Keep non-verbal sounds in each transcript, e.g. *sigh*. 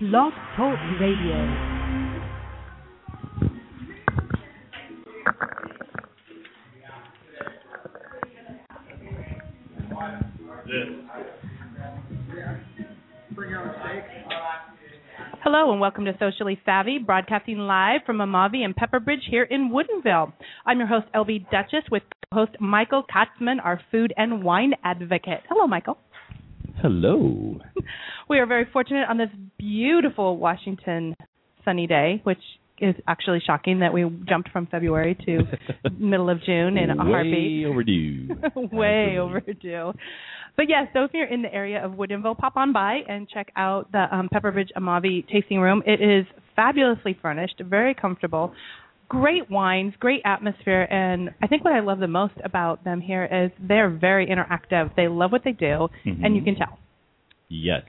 Blog Talk Radio. Hello and welcome to Socially Savvy, broadcasting live from Amavi and Pepperbridge here in Woodinville. I'm your host, LB Dutchess, with host Michael Katzman, our food and wine advocate. Hello, Michael. Hello. *laughs* We are very fortunate on this beautiful Washington sunny day, which is actually shocking that we jumped from February to *laughs* middle of June in a Way heartbeat. overdue. *laughs* Way overdue. But yes, so if you're in the area of Woodinville, pop on by and check out the um, Pepperbridge Amavi tasting room. It is fabulously furnished, very comfortable, great wines, great atmosphere, and I think what I love the most about them here is they're very interactive. They love what they do, and you Mhm. can tell. Yes,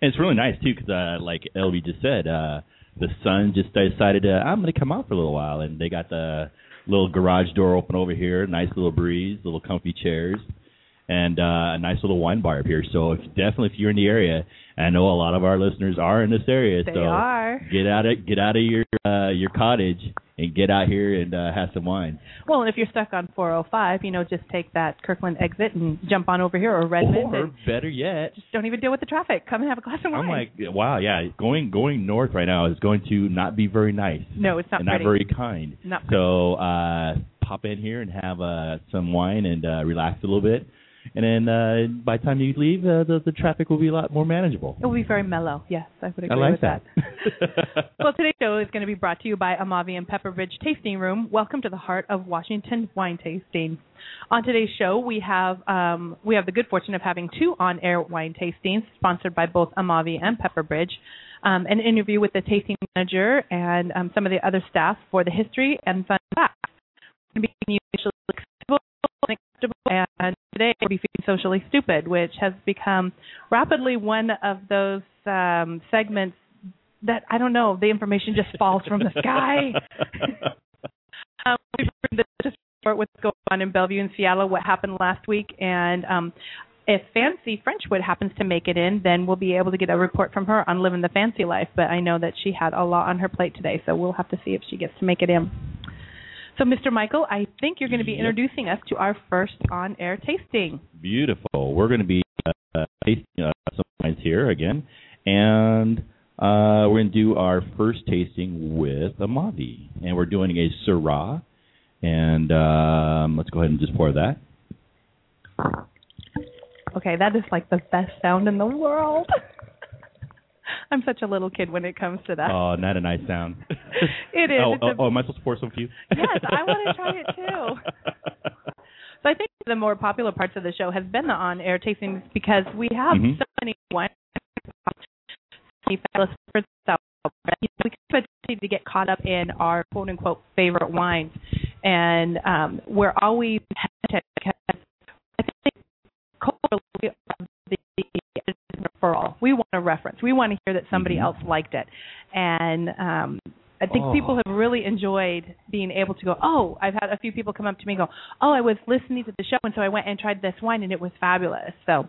and it's really nice too because, uh, like LB just said, uh, the sun just decided uh, I'm going to come out for a little while, and they got the little garage door open over here, nice little breeze, little comfy chairs, and uh, a nice little wine bar up here. So if, definitely, if you're in the area, I know a lot of our listeners are in this area, They so are. get out of get out of your uh, your cottage and get out here and uh, have some wine. Well, and if you're stuck on 405, you know, just take that Kirkland exit and jump on over here or Redmond or better yet, just don't even deal with the traffic. Come and have a glass of wine. I'm like, wow, yeah, going going north right now is going to not be very nice. no, it's not and not very kind. Not. So uh pop in here and have uh some wine and uh relax a little bit. And then uh by the time you leave, uh, the the traffic will be a lot more manageable. It will be very mellow. Yes, I would agree I like with that. well, *laughs* today's show is going to be brought to you by Amavi and Pepperbridge Tasting Room. Welcome to the heart of Washington wine tasting. On today's show, we have um, we have the good fortune of having two on-air wine tastings sponsored by both Amavi and Pepperbridge. Um, an interview with the tasting manager and um, some of the other staff for the history and fun facts. We're going to be keeping you socially accessible and acceptable, and today be socially stupid, which has become rapidly one of those um, segments that I don't know. The information just falls from the sky. *laughs* um, we've just report what's going on in Bellevue and Seattle, what happened last week, and um, if Fancy Frenchwood happens to make it in, then we'll be able to get a report from her on living the fancy life. But I know that she had a lot on her plate today, so we'll have to see if she gets to make it in. So, Mr. Michael, I think you're going to be Yep. introducing us to our first on-air tasting. Beautiful. We're going to be uh, tasting uh, some wines here again, and uh, we're going to do our first tasting with Amavi, and we're doing a Syrah. And um, let's go ahead and just pour that. Okay, that is like the best sound in the world. *laughs* *laughs* I'm such a little kid when it comes to that. Oh, not a nice sound. *laughs* It is. Oh, oh, a- oh, am I supposed to pour some for you? Yes, I wanna *laughs* try it too. So I think the more popular parts of the show has been the on-air tastings because we have Mhm. so many wines, fabulous favorites out there. You know, we need to get caught up in our quote-unquote favorite wines, and um, we're always hesitant because I think culturally we are the referral. We want a reference. We want to hear that somebody Mhm. else liked it, and um, I think Oh. people have really enjoyed being able to go, oh, I've had a few people come up to me and go, oh, I was listening to the show, and so I went and tried this wine, and it was fabulous. So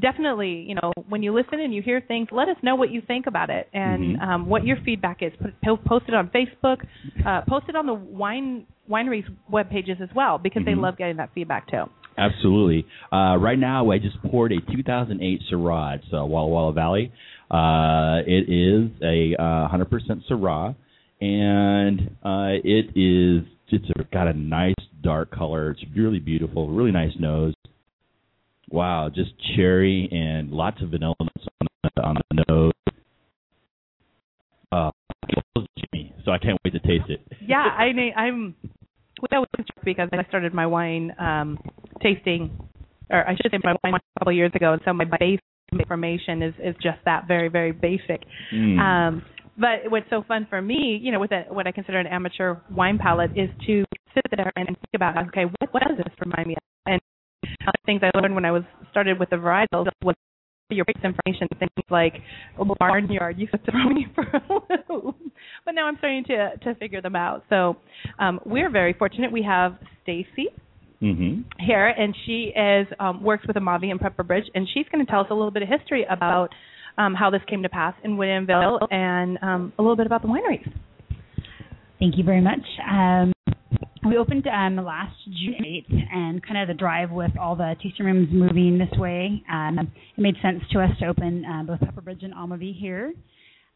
definitely, you know, when you listen and you hear things, let us know what you think about it and Mhm. um, what your feedback is. Put, po- post it on Facebook, uh, post it on the wine wineries web pages as well because they Mhm. love getting that feedback too. Absolutely. Uh, right now, I just poured a 2008 Syrah, so Walla Walla Valley. Uh, it is a uh, 100% Syrah, and uh, it is it's a, got a nice dark color. It's really beautiful, really nice nose. Wow, just cherry and lots of vanilla on the, on the nose. Uh, so I can't wait to taste it. yeah, I mean, I'm. We was because I started my wine um, tasting, or I should say my wine a couple of years ago, and so my base information is is just that very very basic. Mm. Um, but what's so fun for me, you know, with a, what I consider an amateur wine palate, is to sit there and think about, okay, what, what does this remind me of? And uh, things I learned when I was started with the varietals was your base information, things like oh, barnyard used to throw me for a loop. *laughs* But now I'm starting to to figure them out. So um, we're very fortunate. We have Stacy hmm here, and she is um, works with Amavi and Pepperbridge, and she's going to tell us a little bit of history about um, how this came to pass in Woodinville and um, a little bit about the wineries. Thank you very much. Um, we opened um, last June 8th, and kind of the drive with all the tasting rooms moving this way, um, it made sense to us to open uh, both Pepperbridge and Amavi here.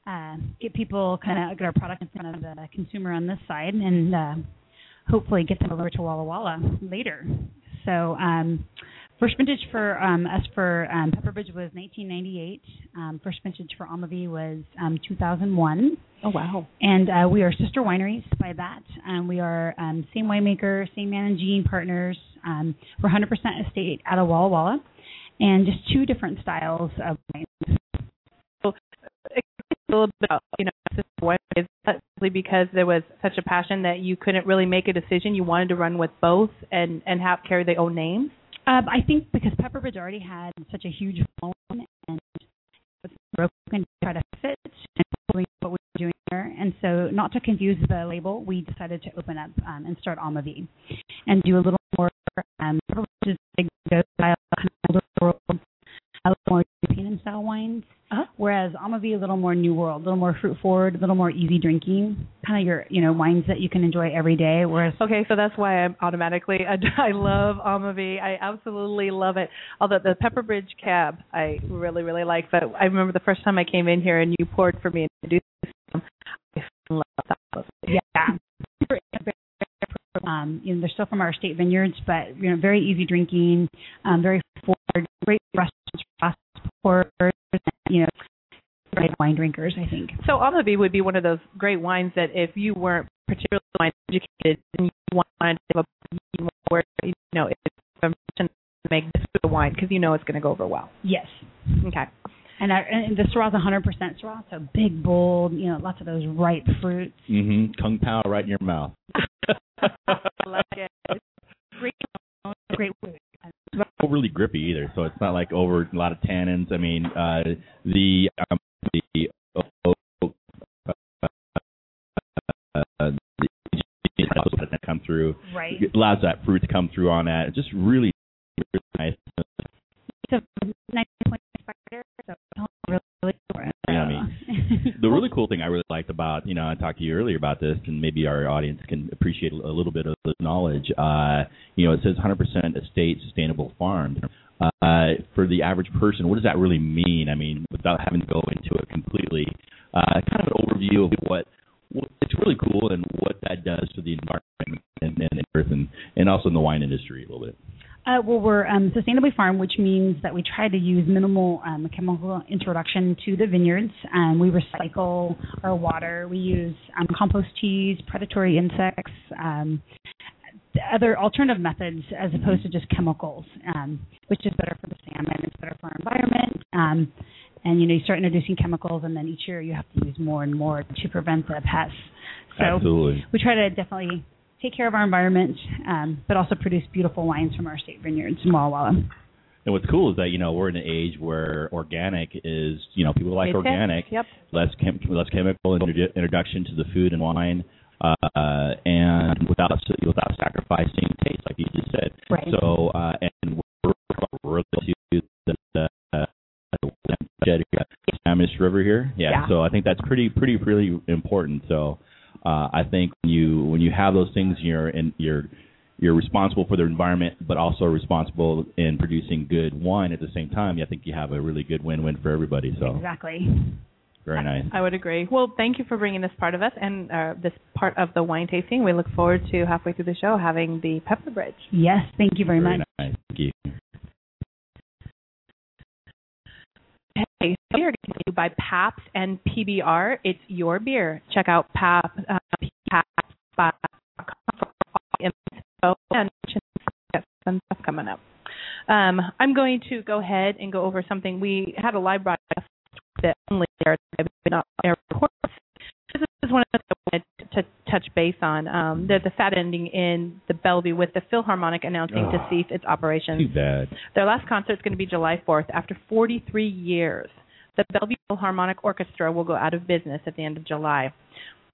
Uh, get people kind of get our product in front of the consumer on this side, and uh, hopefully get them over to Walla Walla later. So um, first vintage for um, us for um, Pepperbridge was 1998. Um, first vintage for Amavi was um, 2001. Oh wow! And uh, we are sister wineries by that. Um, we are um, same winemaker, same managing partners. Um, we're 100% estate out of Walla Walla, and just two different styles of wines. So, a little bit about you know sister wineries simply because there was such a passion that you couldn't really make a decision. You wanted to run with both and and have carry their own names. Um, I think because Pepperbridge already had such a huge following and was broken to try to fit and doing what we were doing there. And so, not to confuse the label, we decided to open up um, and start Amavi and do a little more um, big style, kind of older world, a little more European style wines. Whereas Amavi a little more new world, a little more fruit forward, a little more easy drinking, kind of your you know wines that you can enjoy every day. Whereas Okay, so that's why I'm automatically I, *laughs* I love Amavi. I absolutely love it. Although the Pepperbridge cab I really really like, but I remember the first time I came in here and you poured for me and do some. I love that. Yeah. Um, you know, they're still from our state vineyards, but you know, very easy drinking, um, very forward, great restaurants us, you know, great wine drinkers. I think. So Amavi would be one of those great wines that if you weren't particularly wine educated and you wanted to have a where you know it's from to make this good wine because you know it's going to go over well. Yes. Okay. And, our, and the Syrah's 100% Syrah, so big, bold, you know, lots of those ripe fruits. Mm-hmm. Kung Pao right in your mouth. *laughs* I like it. Great, great food. It's not overly grippy either, so it's not like over a lot of tannins. I mean, uh, the um, the that come through Right. it allows that fruit to come through on that. It's just really, really nice. So 9.5 so really, really Yummy. *laughs* The really cool thing I really liked about, you know, I talked to you earlier about this, and maybe our audience can appreciate a little bit of the knowledge. Uh, you know, it says 100% estate sustainable farms. Uh, for the average person, what does that really mean? I mean, without having to go into it completely, uh, kind of an overview of what, what it's really cool and what that does to the environment and, and earth, and, and also in the wine industry a little bit. Uh, well, we're um, sustainably farmed, which means that we try to use minimal um, chemical introduction to the vineyards. Um, we recycle our water. We use um, compost teas, predatory insects, um, other alternative methods as opposed to just chemicals, um, which is better for the salmon. It's better for our environment. Um, and you know, you start introducing chemicals, and then each year you have to use more and more to prevent the pests. So Absolutely. we try to definitely take care of our environment, um, but also produce beautiful wines from our state vineyards in Walla Walla. And what's cool is that you know we're in an age where organic is you know people like It's it. organic, Yep. less chem- less chemical introdu- introduction to the food and wine, uh, and without without sacrificing taste, like you just said. Right. So uh, and we're really to the, the uh, River here. Yeah, Yeah. So I think that's pretty pretty really important. So uh, I think when you when you have those things, you're and you're you're responsible for the environment, but also responsible in producing good wine at the same time. I think you have a really good win-win for everybody. So Exactly. very nice. I would agree. Well, thank you for bringing this part of us and uh, this part of the wine tasting. We look forward to halfway through the show having the Pepper Bridge. Yes, thank you very, much. nice. Thank you. We are going to by Pabst and PBR. It's your beer. Check out Pap, uh, pabst.com for all info and some stuff coming up. Um, I'm going to go ahead and go over something. We had a live broadcast that only aired, not aired reports. This is one of the things I wanted to touch base on. Um, the, the fat ending in the Bellevue with the Philharmonic announcing to Oh. cease its operations. Too bad. Their last concert is going to be July 4th. After 43 years, the Bellevue Philharmonic Orchestra will go out of business at the end of July.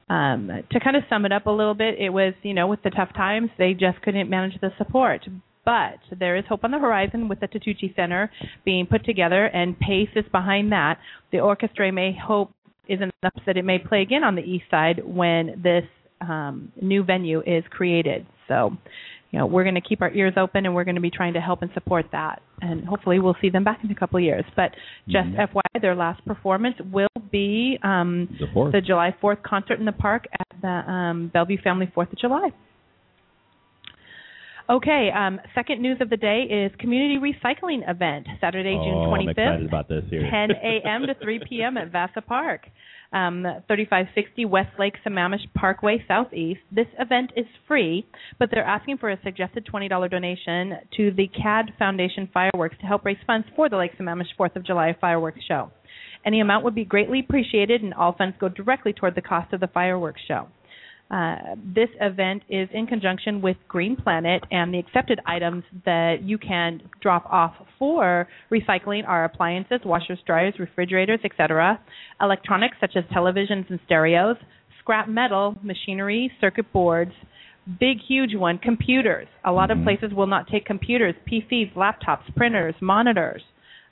Um, to kind of sum it up a little bit, it was, you know, with the tough times, they just couldn't manage the support. but there is hope on the horizon with the Tateuchi Center being put together, and Pace is behind that. The orchestra may hope is enough that it may play again on the east side when this um, new venue is created. So, you know, we're going to keep our ears open and we're going to be trying to help and support that. And hopefully we'll see them back in a couple of years. But just Mhm. FYI, their last performance will be um, The the July 4th concert in the park at the um, Bellevue Family 4th of July. Okay, um, second news of the day is community recycling event Saturday, June oh, I'm 25th. excited about this here. 10 a.m. *laughs* to 3 p.m. at Vasa Park, um, 3560 West Lake Sammamish Parkway Southeast. This event is free, but they're asking for a suggested $20 donation to the CAD Foundation Fireworks to help raise funds for the Lake Sammamish 4th of July fireworks show. Any amount would be greatly appreciated, and all funds go directly toward the cost of the fireworks show. Uh, this event is in conjunction with Green Planet, and the accepted items that you can drop off for recycling are appliances, washers, dryers, refrigerators, etc., electronics such as televisions and stereos, scrap metal, machinery, circuit boards, big, huge one, computers. A lot of places will not take computers, PCs, laptops, printers, monitors.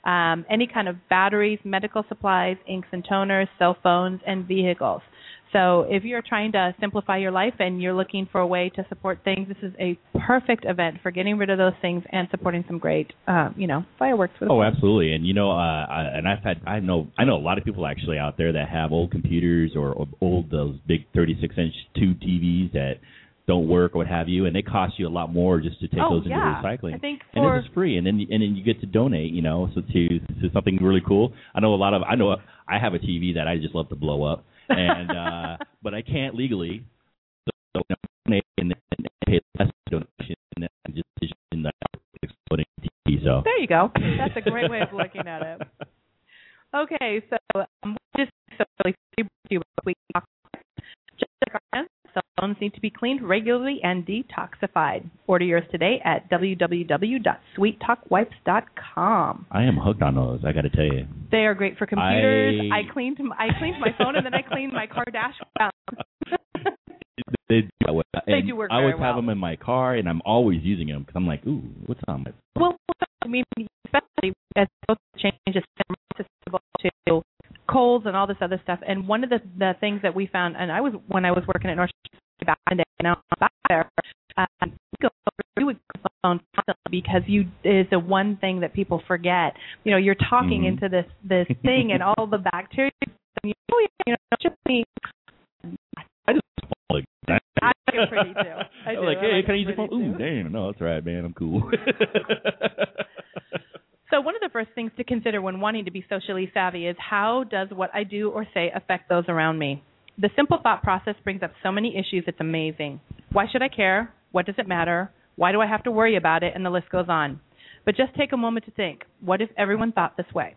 Um, any kind of batteries, medical supplies, inks and toners, cell phones, and vehicles. So if you're trying to simplify your life and you're looking for a way to support things, this is a perfect event for getting rid of those things and supporting some great, um, you know, fireworks. For the Oh, absolutely. And you know, uh, I, and I've had, I know, I know a lot of people actually out there that have old computers or, or old those big 36 inch tube TVs that don't work or what have you, and they cost you a lot more just to take oh those into yeah, recycling. I think and for this is free, and then and then you get to donate, you know, so to to something really cool. I know a lot of I know I have a TV that I just love to blow up, and uh but I can't legally, so, so I donate and then pay less donation, and then just in the exploding So there you go. That's a great way of looking at it. *laughs* Okay, so um, just so really you we talk just like our hands, cell phones need to be cleaned regularly and detoxified. Order yours today at www.sweettalkwipes.com. I am hooked on those. I got to tell you. They are great for computers. I- I, cleaned I cleaned my phone and then I cleaned my car dash. *laughs* They do, that way. *laughs* They do work I always very have them in my car, and I'm always using them because I'm like, ooh, what's on my Well, I mean, especially as both changes more susceptible to colds and all this other stuff. And one of the the things that we found, and I was when I was working at North back and was back there, um, go we would go on the phone because you is the one thing that people forget. You know, you're talking Mhm. into this this thing, and all the bacteria. You, *laughs* oh yeah, you know, just me. I just like I feel pretty too. I *laughs* do. like, I hey, like can I use your phone? Ooh, damn, no, that's right, man, I'm cool. *laughs* So one of the first things to consider when wanting to be socially savvy is how does what I do or say affect those around me? The simple thought process brings up so many issues it's amazing. Why should I care? What does it matter? Why do I have to worry about it? And the list goes on. But just take a moment to think, what if everyone thought this way?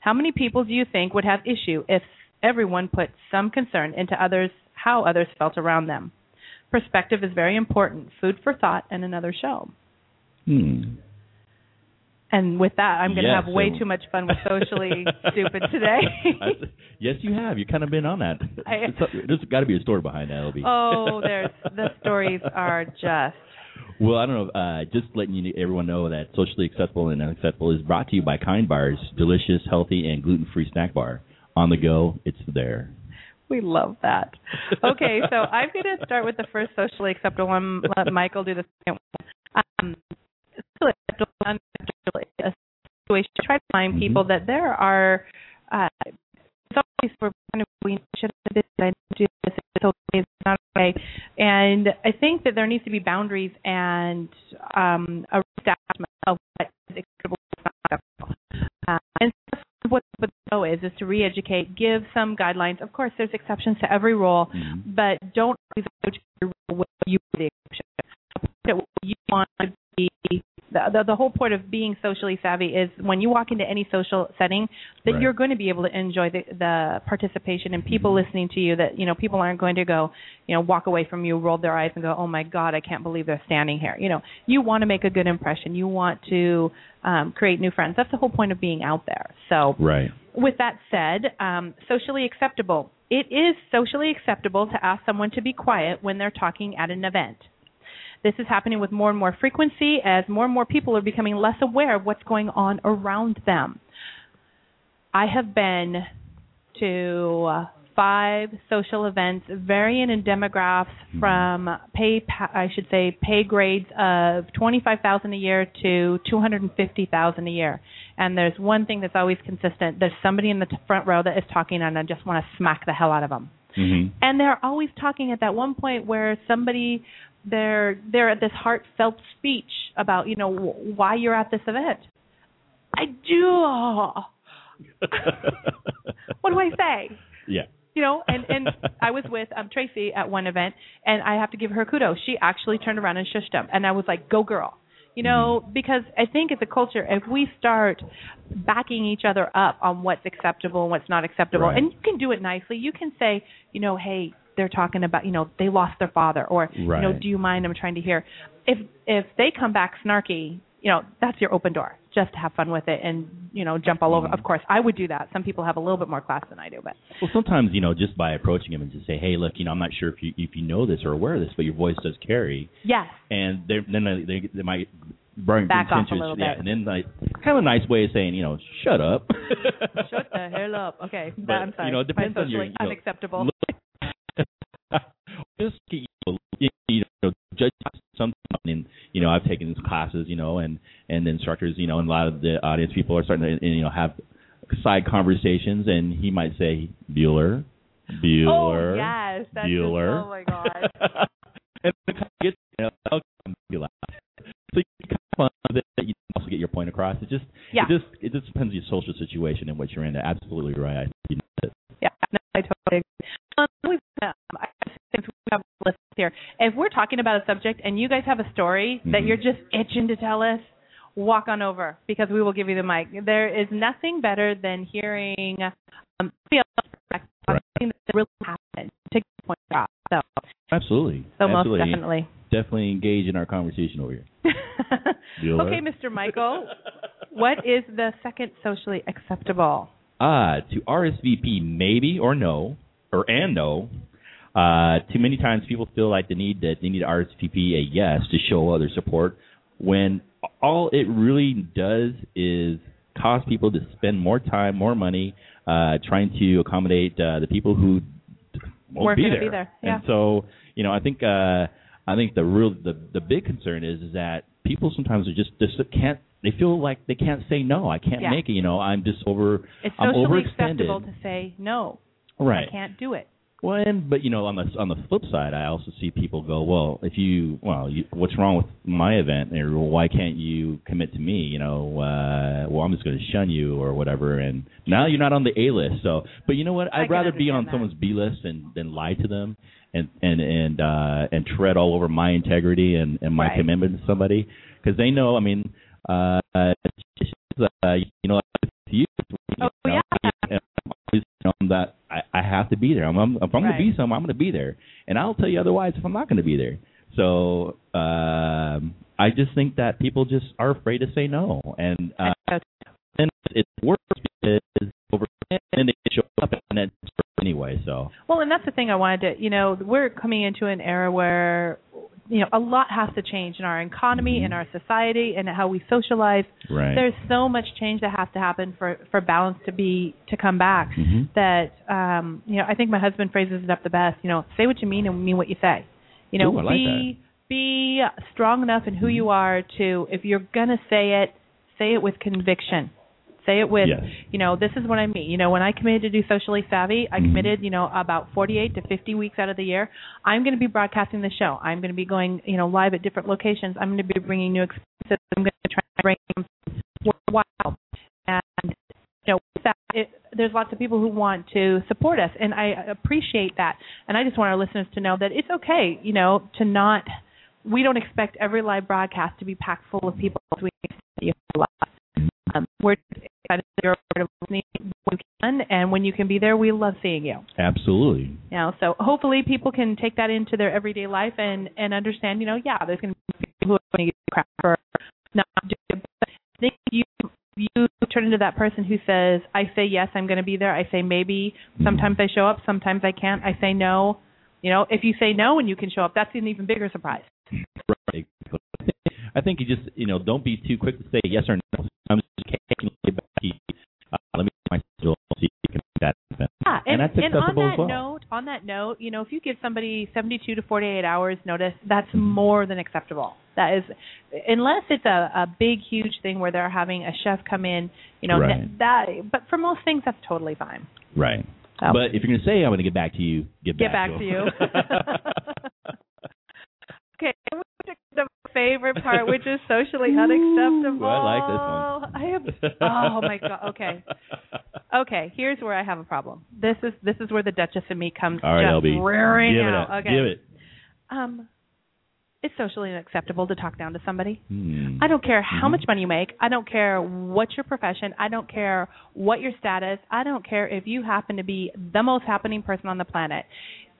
How many people do you think would have issue if everyone put some concern into others how others felt around them? Perspective is very important. Food for thought and another show. hmm. And with that, I'm going to Yes, have way too much fun with socially *laughs* stupid today. Yes, you have. You've kind of been on that. I- *laughs* There's got to be a story behind that, LB. oh, *laughs* there's the stories are just Well, I don't know. Uh, just letting you everyone know that socially acceptable and unacceptable is brought to you by Kind Bars, delicious, healthy, and gluten-free snack bar. On the go, it's there. we love that. Okay, so I'm going to start with the first socially acceptable one. Let Michael do the second one. Um, socially acceptable, unacceptable is a situation. Try to find Mhm. people that there are. Uh, it's always for kind of we should have this. I do this. It's okay. It's not okay. And I think that there needs to be boundaries and um, a establishment of what is acceptable acceptable. Uh, and so what the goal is is to re-educate, give some guidelines. Of course, there's exceptions to every rule, Mhm. but don't always go to your rule with you the exception. It where You want to be. The, the, the whole point of being socially savvy is when you walk into any social setting that Right. you're going to be able to enjoy the, the participation and people listening to you. That you know people aren't going to go, you know, walk away from you, roll their eyes, and go, "Oh my God, I can't believe they're standing here." You know, you want to make a good impression. You want to um, create new friends. That's the whole point of being out there. So Right. with that said, um, socially acceptable. It is socially acceptable to ask someone to be quiet when they're talking at an event. This is happening with more and more frequency as more and more people are becoming less aware of what's going on around them. I have been to uh, five social events varying in demographics from pay I should say pay grades of 25,000 a year to 250,000 a year. And there's one thing that's always consistent. There's somebody in the front row that is talking and I just want to smack the hell out of them. Mm-hmm. And they're always talking at that one point where somebody they're they're at this heartfelt speech about, you know, why you're at this event. I do *laughs* what do I say? Yeah. You know, and and I was with um Tracy at one event, and I have to give her kudos. She actually turned around and shushed him, and I was like, "Go girl!" You know, Mm-hmm. because I think as a culture, if we start backing each other up on what's acceptable and what's not acceptable, Right. and you can do it nicely, you can say, you know, hey, they're talking about, you know, they lost their father, or you know, do you mind? I'm trying to hear. If if they come back snarky, you know, that's your open door. Just to have fun with it and you know jump all over. Mm-hmm. Of course, I would do that. Some people have a little bit more class than I do, but Well, sometimes you know, just by approaching them and just say, "Hey, look, you know, I'm not sure if you if you know this or aware of this, but your voice does carry," yes, and they're, then they, they they might bring Back off a little yeah, bit. and then like kind of a nice way of saying, you know, shut up. *laughs* shut the hell up. Okay, But, I'm sorry. you know, it depends My on your- socially you know, unacceptable. *laughs* just you know, you know judge something and you know I've taken these classes you know and and the instructors you know and a lot of the audience people are starting to you know have side conversations and he might say Bueller Bueller oh yes, that's Bueller Just, oh my god. *laughs* and it kind of gets you know okay, so you can kind of fun with it you also get your point across it just Yeah. it just it just depends on your social situation and what you're in absolutely right I, you know, Yeah, no, I totally agree. Um, we've, um, I think we have a list here. If we're talking about a subject and you guys have a story that Mhm. you're just itching to tell us, walk on over because we will give you the mic. There is nothing better than hearing um, perspective Right. something that really happened to get the point. So, absolutely so most absolutely definitely. definitely engage in our conversation over here *laughs* okay, Mr. Michael, what is the second socially acceptable? Ah, to RSVP maybe or no, or and no. Uh, too many times people feel like they need that they need to RSVP a yes to show other support, when all it really does is cause people to spend more time, more money, uh, trying to accommodate uh, the people who won't be there. be there, yeah. And so, you know, I think uh, I think the real the the big concern is is that people sometimes are just just can't they feel like they can't say no. I can't Yeah. make it. You know, I'm just over. It's I'm socially overextended. acceptable to say no. Right. I can't do it. Well, and but you know, on the on the flip side, I also see people go, well, if you, well, you, what's wrong with my event? Or well, why can't you commit to me? You know, uh, well, I'm just going to shun you or whatever. And now you're not on the A list. So, but you know what? I'd rather be on that. someone's B list and than lie to them and and and uh, and tread all over my integrity and and my Right. commitment to somebody because they know. I mean, uh, uh, you know, you. Oh, you know, yeah. And I'm always you know, that I, I have to be there. I'm, I'm, if I'm going to be somewhere, I'm going to be there, and I'll tell you otherwise if I'm not going to be there. So um, I just think that people just are afraid to say no, and uh, and it's worse because over and they show up and it's anyway. So Well, and that's the thing I wanted to, you know, we're coming into an era where, you know, a lot has to change in our economy, in our society, and how we socialize. right. There's so much change that has to happen for for balance to be to come back. Mhm. That, um, you know, I think my husband phrases it up the best. You know, say what you mean and mean what you say. You know, Ooh, like be be strong enough in who you are to, if you're gonna say it, say it with conviction. Say it with, Yes. you know, this is what I mean. You know, when I committed to do socially savvy, I Mhm. committed, you know, about 48 to 50 weeks out of the year. I'm going to be broadcasting the show. I'm going to be going, you know, live at different locations. I'm going to be bringing new experiences. I'm going to try and bring them worthwhile. And you know, with that, it, there's lots of people who want to support us, and I appreciate that. And I just want our listeners to know that it's okay, you know, to not. We don't expect every live broadcast to be packed full of people. We expect you to live. Um, we're excited you're part of listening when you can, and when you can be there, we love seeing you. Absolutely. You know, so hopefully people can take that into their everyday life and and understand. You know, yeah, there's going to be people who are going to get crap for not doing it. But I think you you turn into that person who says, "I say yes, I'm going to be there. I say maybe. Mm-hmm. Sometimes I show up. Sometimes I can't. I say no." You know, if you say no and you can show up, that's an even bigger surprise. *laughs* I think you just you know don't be too quick to say yes or no. I'm just occasionally get back to you. Uh, let me my schedule see if you can make that happen. Yeah, and, And that's and on that well. note, on that note, you know, if you give somebody 72 to 48 hours notice, that's Mm-hmm. more than acceptable. That is, unless it's a, a big, huge thing where they're having a chef come in, you know, Right. that. But for most things, that's totally fine. Right. So, But if you're going to say I'm going to get back to you, get, get back to them. you. *laughs* *laughs* okay, to favorite part, which is *laughs* socially unacceptable. I like this one. I am. Oh my god. Okay. Okay. Here's where I have a problem. This is this is where the Dutchess and me comes All right, just LB. rearing Give out. it up. Okay. Give it. Um, it's socially unacceptable to talk down to somebody. Hmm. I don't care how Mhm. much money you make. I don't care what your profession. I don't care what your status. I don't care if you happen to be the most happening person on the planet.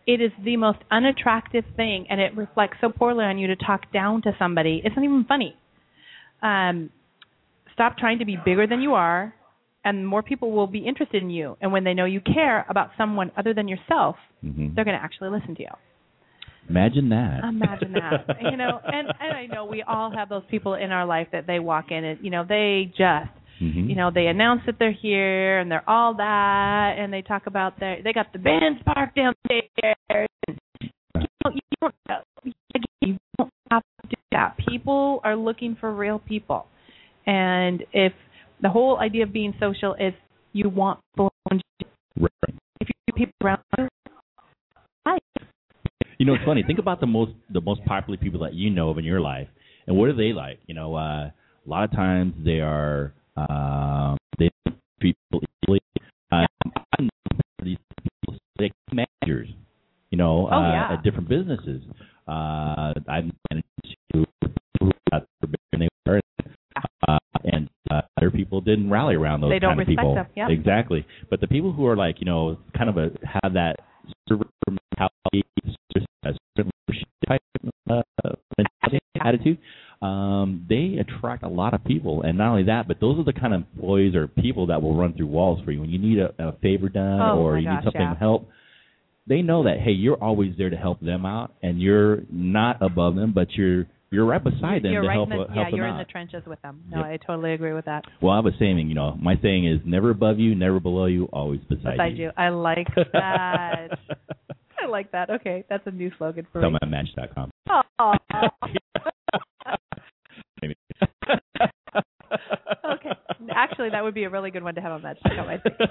It is the most unattractive thing, and it reflects so poorly on you to talk down to somebody. It's not even funny. Um, stop trying to be bigger than you are, and more people will be interested in you. And when they know you care about someone other than yourself, Mhm. they're going to actually listen to you. Imagine that. Imagine that. *laughs* you know, and and I know we all have those people in our life that they walk in and you know they just Mhm. you know they announce that they're here and they're all that and they talk about their they got the bands parked downstairs. And, you don't you don't have to do that. People are looking for real people, and if the whole idea of being social is you want people around you. Right. If you people around you. You know, it's funny. Think about the most the most popular people that you know of in your life, and what are they like? You know, uh, a lot of times they are um, they people equally. Uh, these people they managers. You know, Oh, uh, yeah. at different businesses. Uh, I've managed to who got bigger than they were, uh, and uh, other people didn't rally around those They don't kind of people. them, yeah. Exactly. But the people who are like, you know, kind of a have that server mentality, a servant leadership type uh, mentality, attitude, um, they attract a lot of people. And not only that, but those are the kind of employees or people that will run through walls for you when you need a, a favor done Oh, or you gosh, need something yeah. help. They know that hey, you're always there to help them out, and you're not above them, but you're you're right beside them you're to right help the, help yeah, them you're out. in the trenches with them. No, Yep. I totally agree with that. Well, I have a saying, you know, my saying is never above you, never below you, always beside, Beside you, I like *laughs* that. I like that. Okay, that's a new slogan for me. Match.com. Aw. *laughs* Maybe. okay, actually, that would be a really good one to have on that show. I think. *laughs*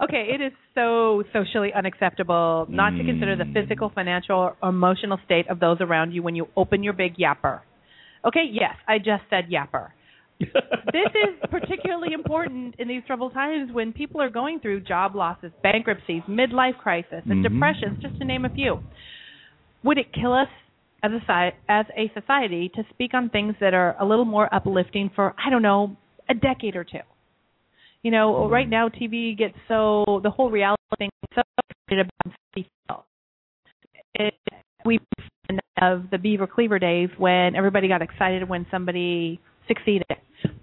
Okay, it is so socially unacceptable not to consider the Mm. physical, financial, or emotional state of those around you when you open your big yapper. Okay, yes, I just said yapper. this is *laughs* particularly important in these troubled times when people are going through job losses, bankruptcies, midlife crisis, and Mhm. depressions, just to name a few. Would it kill us as a as a society to speak on things that are a little more uplifting for I don't know a decade or two? You know, mm-hmm. right now TV gets so the whole reality thing is so excited about people. It, we of the Beaver Cleaver days when everybody got excited when somebody succeeded.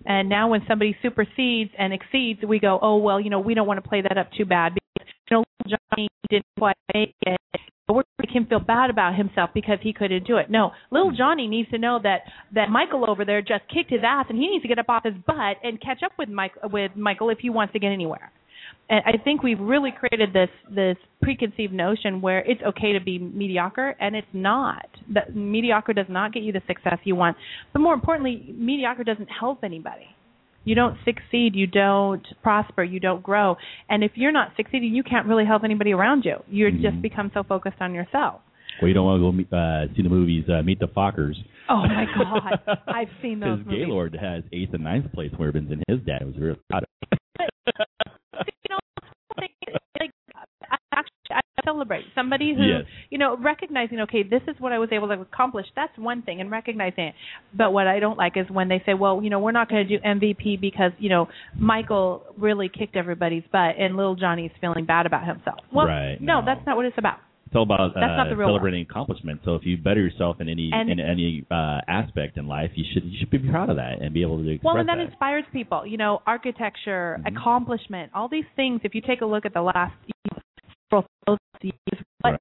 And now when somebody supersedes and exceeds, we go, oh well, you know, we don't want to play that up too bad because you know Johnny didn't quite make it. We're make him feel bad about himself because he couldn't do it. No, little hmm. Johnny needs to know that that Michael over there just kicked his ass, and he needs to get up off his butt and catch up with Mike with Michael if he wants to get anywhere. And I think we've really created this this preconceived notion where it's okay to be mediocre, and it's not. That mediocre does not get you the success you want. But more importantly, mediocre doesn't help anybody. You don't succeed, you don't prosper, you don't grow. And if you're not succeeding, you can't really help anybody around you. You're just Mhm. become so focused on yourself. Well, you don't want to go meet, uh, see the movies uh, Meet the Fockers. Oh my *laughs* God, I've seen those *laughs* Because movies. Gaylord has eighth and ninth place where ribbons, and his dad was really proud of. *laughs* it. you know, like I actually I celebrate somebody who Yes. you know recognizing okay this is what I was able to accomplish that's one thing and recognizing it but what I don't like is when they say well you know we're not going to do MVP because you know Michael really kicked everybody's butt and little Johnny's feeling bad about himself well Right, no, no. that's not what it's about It's all about That's not uh, the real celebrating accomplishment. So if you better yourself in any And- in any uh, aspect in life, you should you should be proud of that and be able to express that. Well, and that, that. inspires people. You know, architecture, Mhm. accomplishment, all these things. If you take a look at the last know, what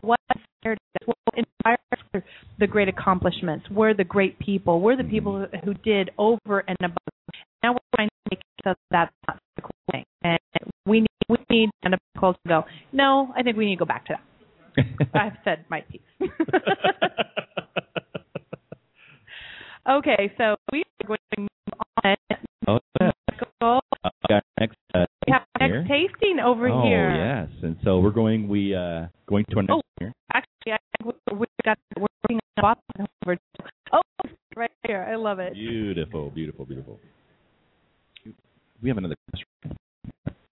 what inspired? What inspired the great accomplishments. We're the great people. We're the people who, who did over and above. Now we're trying to make it so that's not the cool thing, and we need we need up culture to go. No, I think we need to go back to that. *laughs* I've said my piece. *laughs* *laughs* okay, so we are going to move on. oh, yeah. Next tasting over oh here. yes, and so we're going. We uh going to our next Oh. here. Actually, I think we got we're working on bottle over. Oh, right here. I love it. Beautiful, beautiful, beautiful. We have another.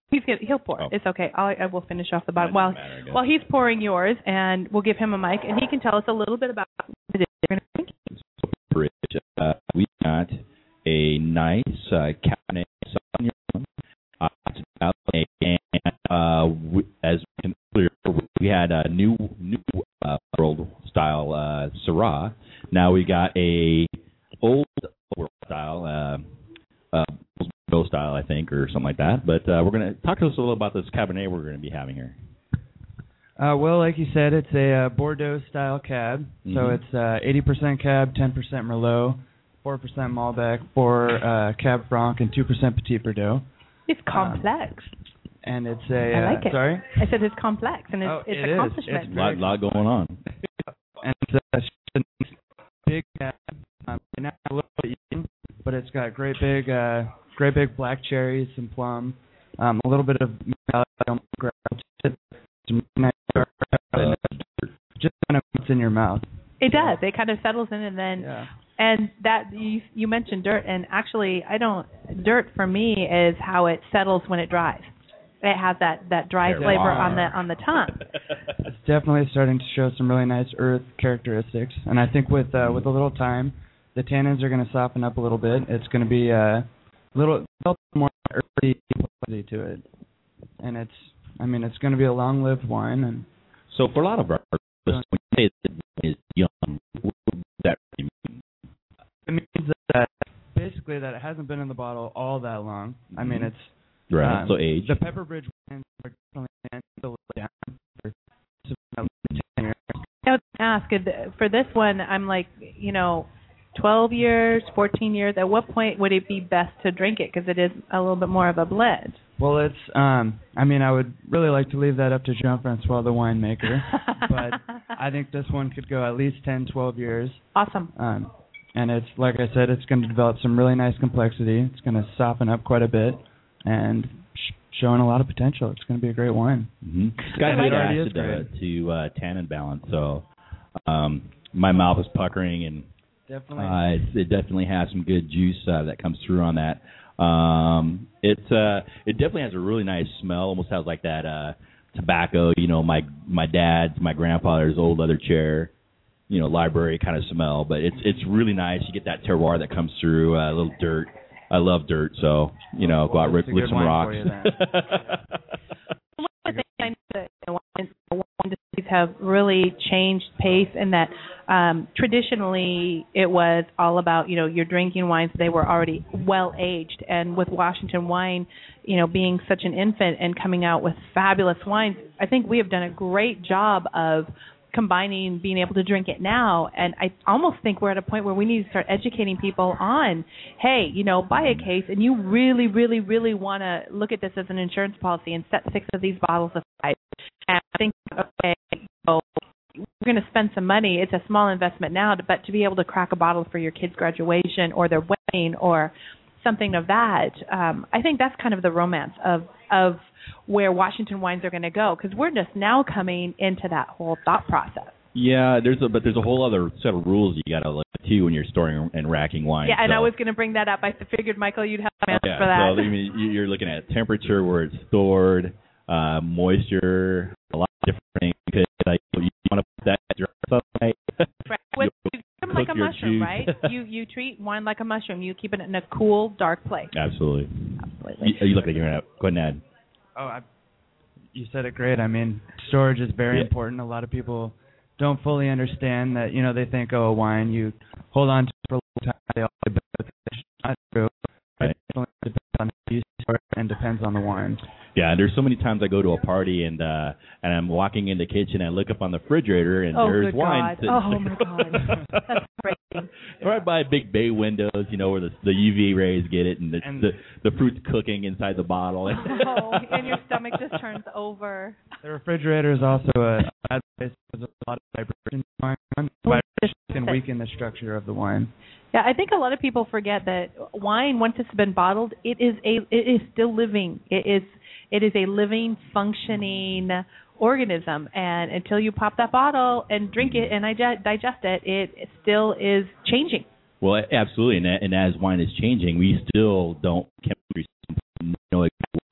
He's gonna, he'll pour. Oh. It's okay. I'll, I will finish off the bottom. Doesn't matter, while he's pouring yours, and we'll give him a mic, and he can tell us a little bit about what it is you're gonna drink. Bridge. Uh, we got a nice uh, Cabernet uh, we, as we can earlier, we had a new new uh, world style uh, Syrah. Now we got a old world style. Uh, uh, Bill style, I think, or something like that. But uh, we're going to talk to us a little about this Cabernet we're going to be having here. Uh, well, like you said, it's a uh, Bordeaux style cab. So Mhm. it's uh, 80% cab, 10% Merlot, 4% Malbec, 4 uh, Cab Franc, and 2% Petit Verdot. It's complex. And it's a. I uh, like it. Sorry. I said it's complex, and it's Oh, it's it is. accomplishment. It's A lot, lot going on. And it's uh, it's a big cab. Um, right a little bit young, but it's got great big, uh, great big black cherries, some plum, um, a little bit of gravel to it, some nice dark, and just kind of what's in your mouth. It does. It kind of settles in, and then Yeah. and that you you mentioned dirt, and actually, I don't. Dirt for me is how it settles when it dries. It has that that dry Terroir. flavor on the on the tongue. *laughs* It's definitely starting to show some really nice earth characteristics, and I think with uh, with a little time, the tannins are going to soften up a little bit. It's going to be uh, a little, little more earthy quality to it, and it's I mean it's going to be a long-lived wine, and So for a lot of our listeners, when you say that it's young, what does that really mean? it means that basically that it hasn't been in the bottle all that long. I mean Mhm. it's Right. Um, so age. the Pepper Bridge wines are definitely meant to live down for about 10 years. I was gonna ask for this one. I'm like, you know, 12 years, 14 years. At what point would it be best to drink it? Because it is a little bit more of a blend. Well, it's um I mean I would really like to leave that up to Jean Francois the winemaker, *laughs* but I think this one could go at least 10, 12 years. awesome. Um and it's like I said it's going to develop some really nice complexity. It's going to soften up quite a bit and sh- showing a lot of potential. It's going to be a great wine. Mm-hmm. It's got It good already is acid uh, to uh, tannin balance, so um, my mouth is puckering, and Definitely. uh, it definitely has some good juice uh, that comes through on that. Um, it uh, it definitely has a really nice smell. Almost has like that uh, tobacco, you know, my my dad's, my grandfather's old leather chair, you know, library kind of smell. But it's it's really nice. You get that terroir that comes through. uh, A little dirt. I love dirt, so you know, go out Well, rip, it's lick some rocks. for you then. *laughs* One of the things I know that the wine, the wine industries have really changed pace in that um, traditionally it was all about you know you're drinking wines they were already well aged and with Washington wine you know being such an infant and coming out with fabulous wines I think we have done a great job of combining being able to drink it now. And I almost think we're at a point where we need to start educating people on hey you know buy a case and you really really really want to look at this as an insurance policy and set six of these bottles aside. And think okay know, we're going to spend some money. It's a small investment now but to be able to crack a bottle for your kid's graduation or their wedding or something of that um I think that's kind of the romance of of where Washington wines are going to go because we're just now coming into that whole thought process. Yeah, there's a but there's a whole other set of rules you got to look too when you're storing and racking wine. yeah, and so. I was going to bring that up. I figured Michael, you'd have an answer yeah, for that. So I mean, you- you're looking at temperature where it's stored, uh, moisture, a lot of different things. Because like, you want to put that in dry sunlight. *laughs* Right. With, *laughs* You'll treat them like a mushroom, juice. right? *laughs* You you treat wine like a mushroom. You keep it in a cool, dark place. Absolutely. Absolutely. You, you look like you're gonna go ahead and add. Oh, I, you said it great. I mean, storage is very Yeah. important. A lot of people don't fully understand that. You know, they think, oh, a wine you hold on to for a long time. They all but it's not true. Right. It definitely depends on how you store it and depends on the wine. Yeah, Yeah, and there's so many times I go to a party and uh and I'm walking in the kitchen and I look up on the refrigerator and Oh, there's wine. God. sitting Oh, there. my God. *laughs* That's crazy. right by big bay windows, you know, where the the UV rays get it and the And- the, the fruit's cooking inside the bottle. Oh, and your stomach just turns over. The refrigerator is also a bad place because of a lot of vibration. in wine. Vibration can weaken the structure of the wine. Yeah, I think a lot of people forget that wine, once it's been bottled, it is a it is still living. It is it is a living, functioning organism, and until you pop that bottle and drink it and digest, digest it, it still is changing. Well, absolutely, and, and as wine is changing, we still don't know exactly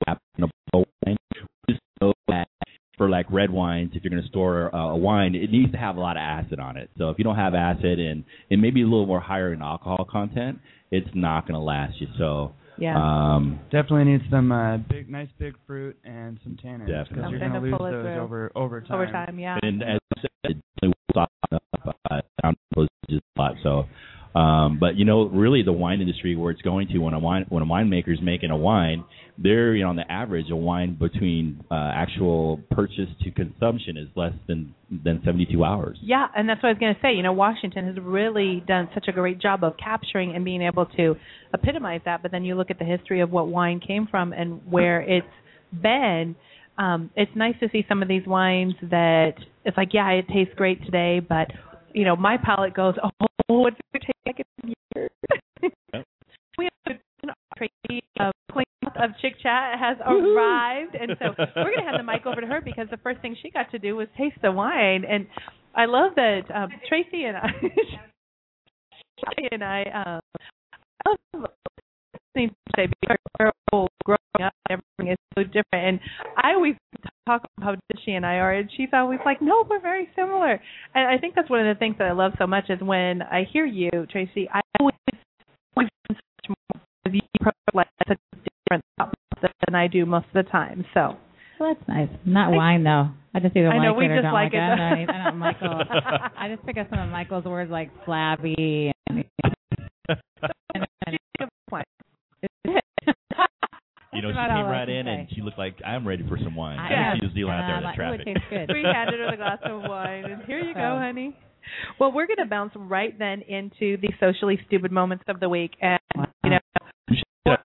like red wines, if you're going to store uh, a wine, it needs to have a lot of acid on it. So if you don't have acid and it may be a little more higher in alcohol content, it's not going to last you. So Yeah. um, Definitely need some uh, big, nice big fruit and some tannins because Definitely. you're going to to lose those through. over over time. Over time, yeah. and as I said, it definitely will soften up uh, down a lot. So. Um, but you know, really, the wine industry where it's going to when a wine when a winemaker's making a wine, they're you know on the average a wine between uh, actual purchase to consumption is less than than 72 hours. Yeah, and that's what I was going to say. You know, Washington has really done such a great job of capturing and being able to epitomize that. But then you look at the history of what wine came from and where it's been. Um, it's nice to see some of these wines that it's like, yeah, it tastes great today, but you know, my palate goes, oh, what's it taste like in years? *laughs* Yep. we have a uh, Queen of Chick Chat has arrived, and so we're going to hand the mic over to her because the first thing she got to do was taste the wine, and I love that um, Tracy and I, *laughs* Tracy and I, um, I love listening to say because growing up, everything is so different, and I always talk about how she and I are, and she's always like, "No, we're very similar," and I think that's one of the things that I love so much is when I hear you, Tracy. I always, always so much more because you approach like such a different thought process than I do most of the time. So Well, that's nice. Not wine though. I just either I know, like we it or just don't like like, it. it. I don't, I don't Michael. I just pick up some of Michael's words like flabby and. and, and Good. You know, she came right can in and she looked like I'm ready for some wine. I I think am. she was dealing out there And the like, traffic. Ooh, it tastes good. we handed her the glass of wine, and here you go, oh. honey. Well, we're going to bounce right then into the socially stupid moments of the week, and you know, You should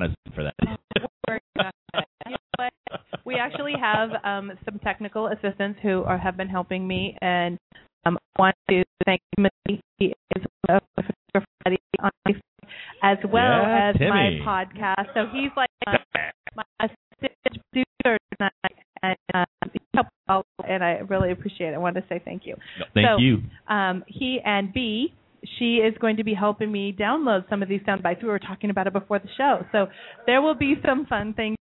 have for that. we're gonna, you know what? we actually have um, some technical assistants who are have been helping me, and um, I want to thank Timothy. He is a photographer on Facebook, as well Yeah, as Timmy. my podcast. So he's like my, my assistant producer tonight, and um, he helped out, and I really appreciate it. I wanted to say thank you. No, Thank So- you. Um, he and B, she is going to be helping me download some of these sound bites. We were talking about it before the show, so there will be some fun things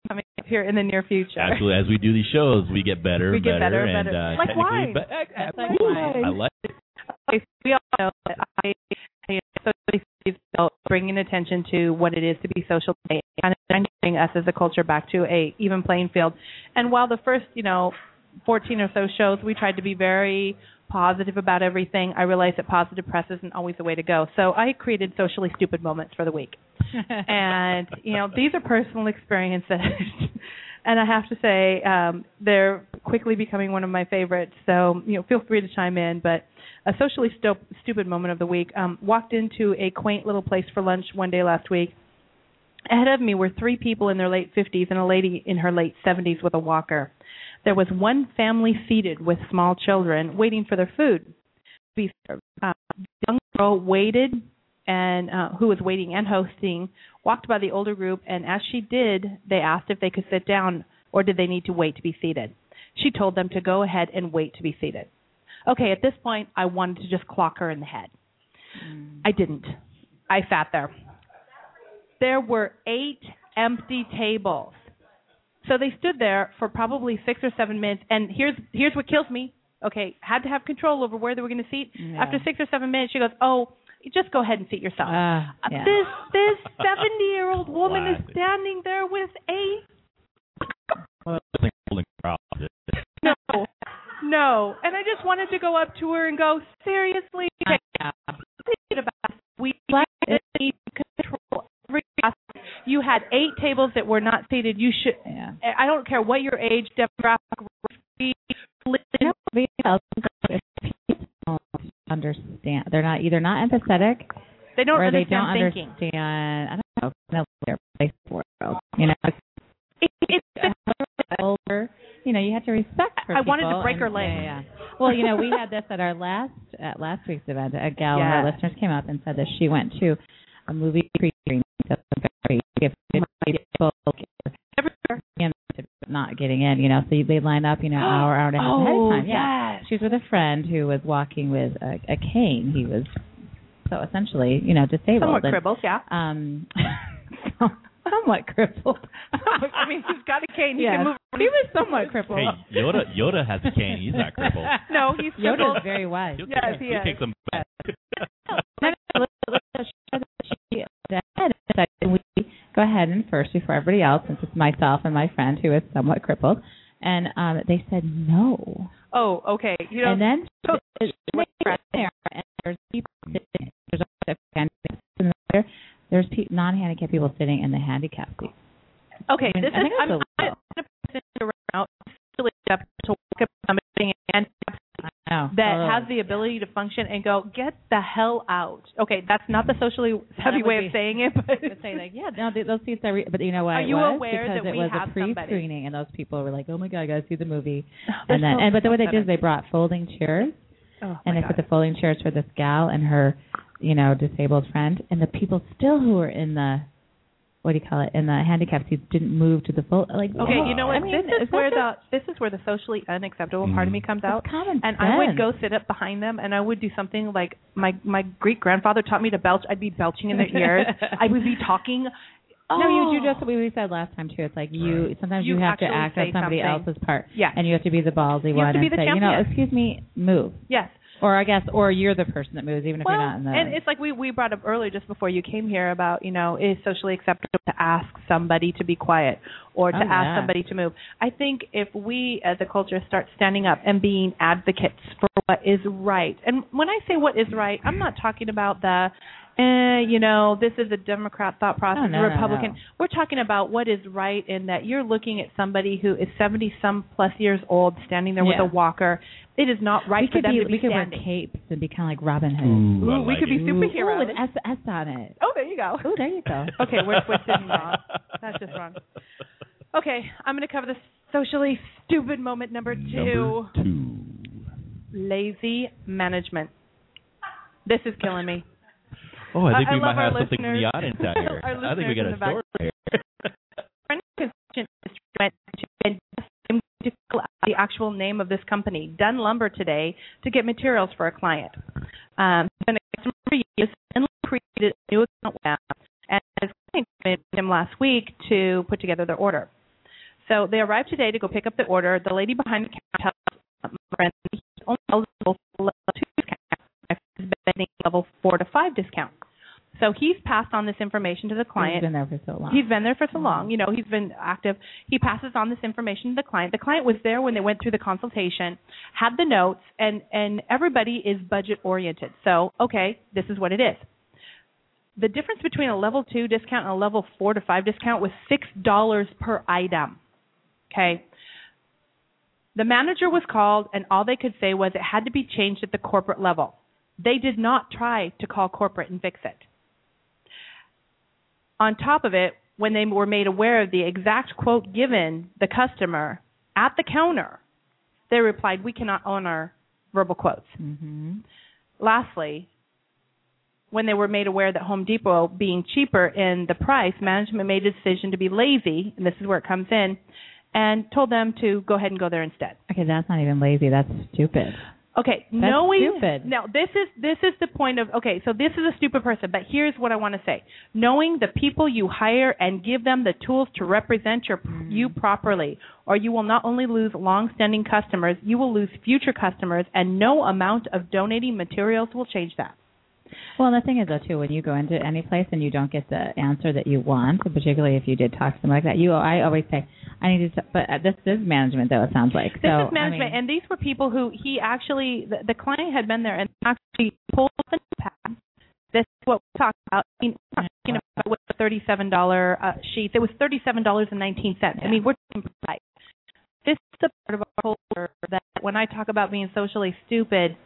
here in the near future. Absolutely. As we do these shows, we get better We and get better better, and better. uh, Like wine. be- That's like Woo! I like it. Okay, so we all know that I, I socially feel bringing attention to what it is to be social today, kind of bringing us as a culture back to a even playing field. And while the first, you know, 14 or so shows, we tried to be very positive about everything. I realized that positive press isn't always the way to go. So I created socially stupid moments for the week. *laughs* and you know these are personal experiences *laughs* and i have to say um they're quickly becoming one of my favorites so you know feel free to chime in but a socially stu- stupid moment of the week um walked into a quaint little place for lunch one day last week ahead of me were three people in their late 50s and a lady in her late 70s with a walker there was one family seated with small children waiting for their food. To uh, the young girl waited and uh, who was waiting and hosting walked by the older group and as she did they asked if they could sit down or did they need to wait to be seated. She told them to go ahead and wait to be seated. Okay at this point i wanted to just clock her in the head. I didn't. I sat there. There were eight empty tables so they stood there for probably six or seven minutes and here's here's what kills me okay had to have control over where they were going to seat Yeah. after six or seven minutes she goes oh just go ahead and seat yourself Uh, uh, yeah. This this *laughs* seventy year old woman is standing there with a Well, I think Golden Corral did. no, no, and I just wanted to go up to her and go seriously. About this, we to control every aspect. You had eight tables that were not seated. You should Yeah. I don't care what your age, demographic, religion. People don't understand. They're not either not empathetic They don't or they understand don't thinking. understand. I don't know. No, their place for. You know, It, it's older. You know, you have to respect. I wanted to break and- her leg. Yeah, yeah. Well, you know, we had this at our last at last week's event. A gal, one of our *laughs* listeners came up and said that she went to a movie pre-screening that's very gifted people everywhere. and not getting in. You know, so they line up. You know, *gasps* hour, hour and a half ahead Oh, of time. Yeah. yes. She was with a friend who was walking with a, a cane. He was so essentially, you know, disabled. Somewhat and, crippled, yeah. Um, *laughs* somewhat crippled. *laughs* I mean, he's got a cane. He Yes. can move. He was somewhat crippled. Hey, Yoda Yoda has a cane. He's not crippled. *laughs* No, he's Yoda's very wise. He'll Yes, take, he he'll is. take them back. No, no, let's- let's just show that she ahead and we go ahead and first before everybody else, since it's myself and my friend who is somewhat crippled, and um they said no. Oh, okay. You know, and then so- they were there, and there's people sitting. There's also handicapped there. There's pe- non-handicapped people sitting in the handicap seat. okay. I mean, this I is I'm, I'm illegal. going to present you around silly step to walk up to somebody and Know. that totally. has the ability to function and go get the hell out. Okay, that's not the socially savvy would way be- of saying it, but *laughs* I would say like, yeah, no, th- those seats are. Re- but you know what? Are you was? aware because that it was a pre-screening, and those people were like, oh my god, I gotta see the movie. *sighs* They're and then, so and but the way they did is they brought folding chairs, oh and they God. put the folding chairs for this gal and her, you know, disabled friend, and the people still who were in the, what do you call it, in the handicap seats didn't move to the full Like, Okay, you know what? I mean, this is where not the this is where the socially unacceptable part of me mm. comes out. it's common And I would go sit up behind them, and I would do something like my my great grandfather taught me to belch. I'd be belching in their ears. *laughs* I would be talking. Oh, No, you, you oh. just we we said last time too. It's like you sometimes you, You have to act say on somebody something. else's part, Yeah. and you have to be the ballsy You one have to be and the say, you know, excuse me, move. Yes. Or I guess, or you're the person that moves, even if well, you're not in the. and it's like we we brought up earlier just before you came here about you know is socially acceptable to ask somebody to be quiet or to Oh, ask yeah. somebody to move. I think if we uh, as a culture start standing up and being advocates for what is right, and when I say what is right, I'm not talking about the. Eh, you know, this is a Democrat thought process, Oh, no, a no, Republican. no. We're talking about what is right in that you're looking at somebody who is 70 some plus years old standing there with a walker. It is not right we for them be, to be we could standing. wear capes and be kind of like Robin Hood. Ooh, I Ooh, we like could be superheroes. Ooh, with S S on it. Oh, there you go. Oh, there you go. *laughs* Okay, we're twisted wrong. *laughs* That's just wrong. Okay, I'm going to cover the socially stupid moment number two Number two. lazy management. This is killing me. Oh, I think I- *laughs* I we might have something from the audience out here. I think we got a story here. *laughs* Friend construction industry went to and I'm going to fill out the actual name of this company, Dunn Lumber, today to get materials for a client. Um, he's been a customer for years and created a new account with them, and his client came to him last week to put together their order. So they arrived today to go pick up the order. The lady behind the counter tells my friend he's only eligible for level two discount. Friend's been getting level four to five discount. So he's passed on this information to the client. He's been there for so long. He's been there for so oh. long. You know, he's been active. He passes on this information to the client. The client was there when they went through the consultation, had the notes, and and everybody is budget oriented. So, okay, this is what it is. The difference between a level two discount and a level four to five discount was six dollars per item. Okay. The manager was called, and all they could say was it had to be changed at the corporate level. They did not try to call corporate and fix it. On top of it, when they were made aware of the exact quote given the customer at the counter, they replied, "We cannot honor verbal quotes." hmm Lastly, when they were made aware that Home Depot being cheaper in the price, management made a decision to be lazy, and this is where it comes in, and told them to go ahead and go there instead. Okay, that's not even lazy. That's stupid. Okay, knowing stupid. now this is this is the point of okay, so this is a stupid person, but here's what I want to say. Knowing the people you hire and give them the tools to represent your Mm. you properly, or you will not only lose long-standing customers, you will lose future customers and no amount of donating materials will change that. Well, the thing is, though, too, when you go into any place and you don't get the answer that you want, particularly if you did talk to someone like that, you, I always say, I need to. But uh, this is management, though. It sounds like. This so, is management, I mean, and these were people who he actually, the, the client had been there and actually pulled up a pad. This is what we talked about. I mean, we're talking about what the thirty-seven dollar uh, sheets. It was thirty-seven dollars and nineteen cents. I mean, we're talking price. This is the part of our culture that when I talk about being socially stupid,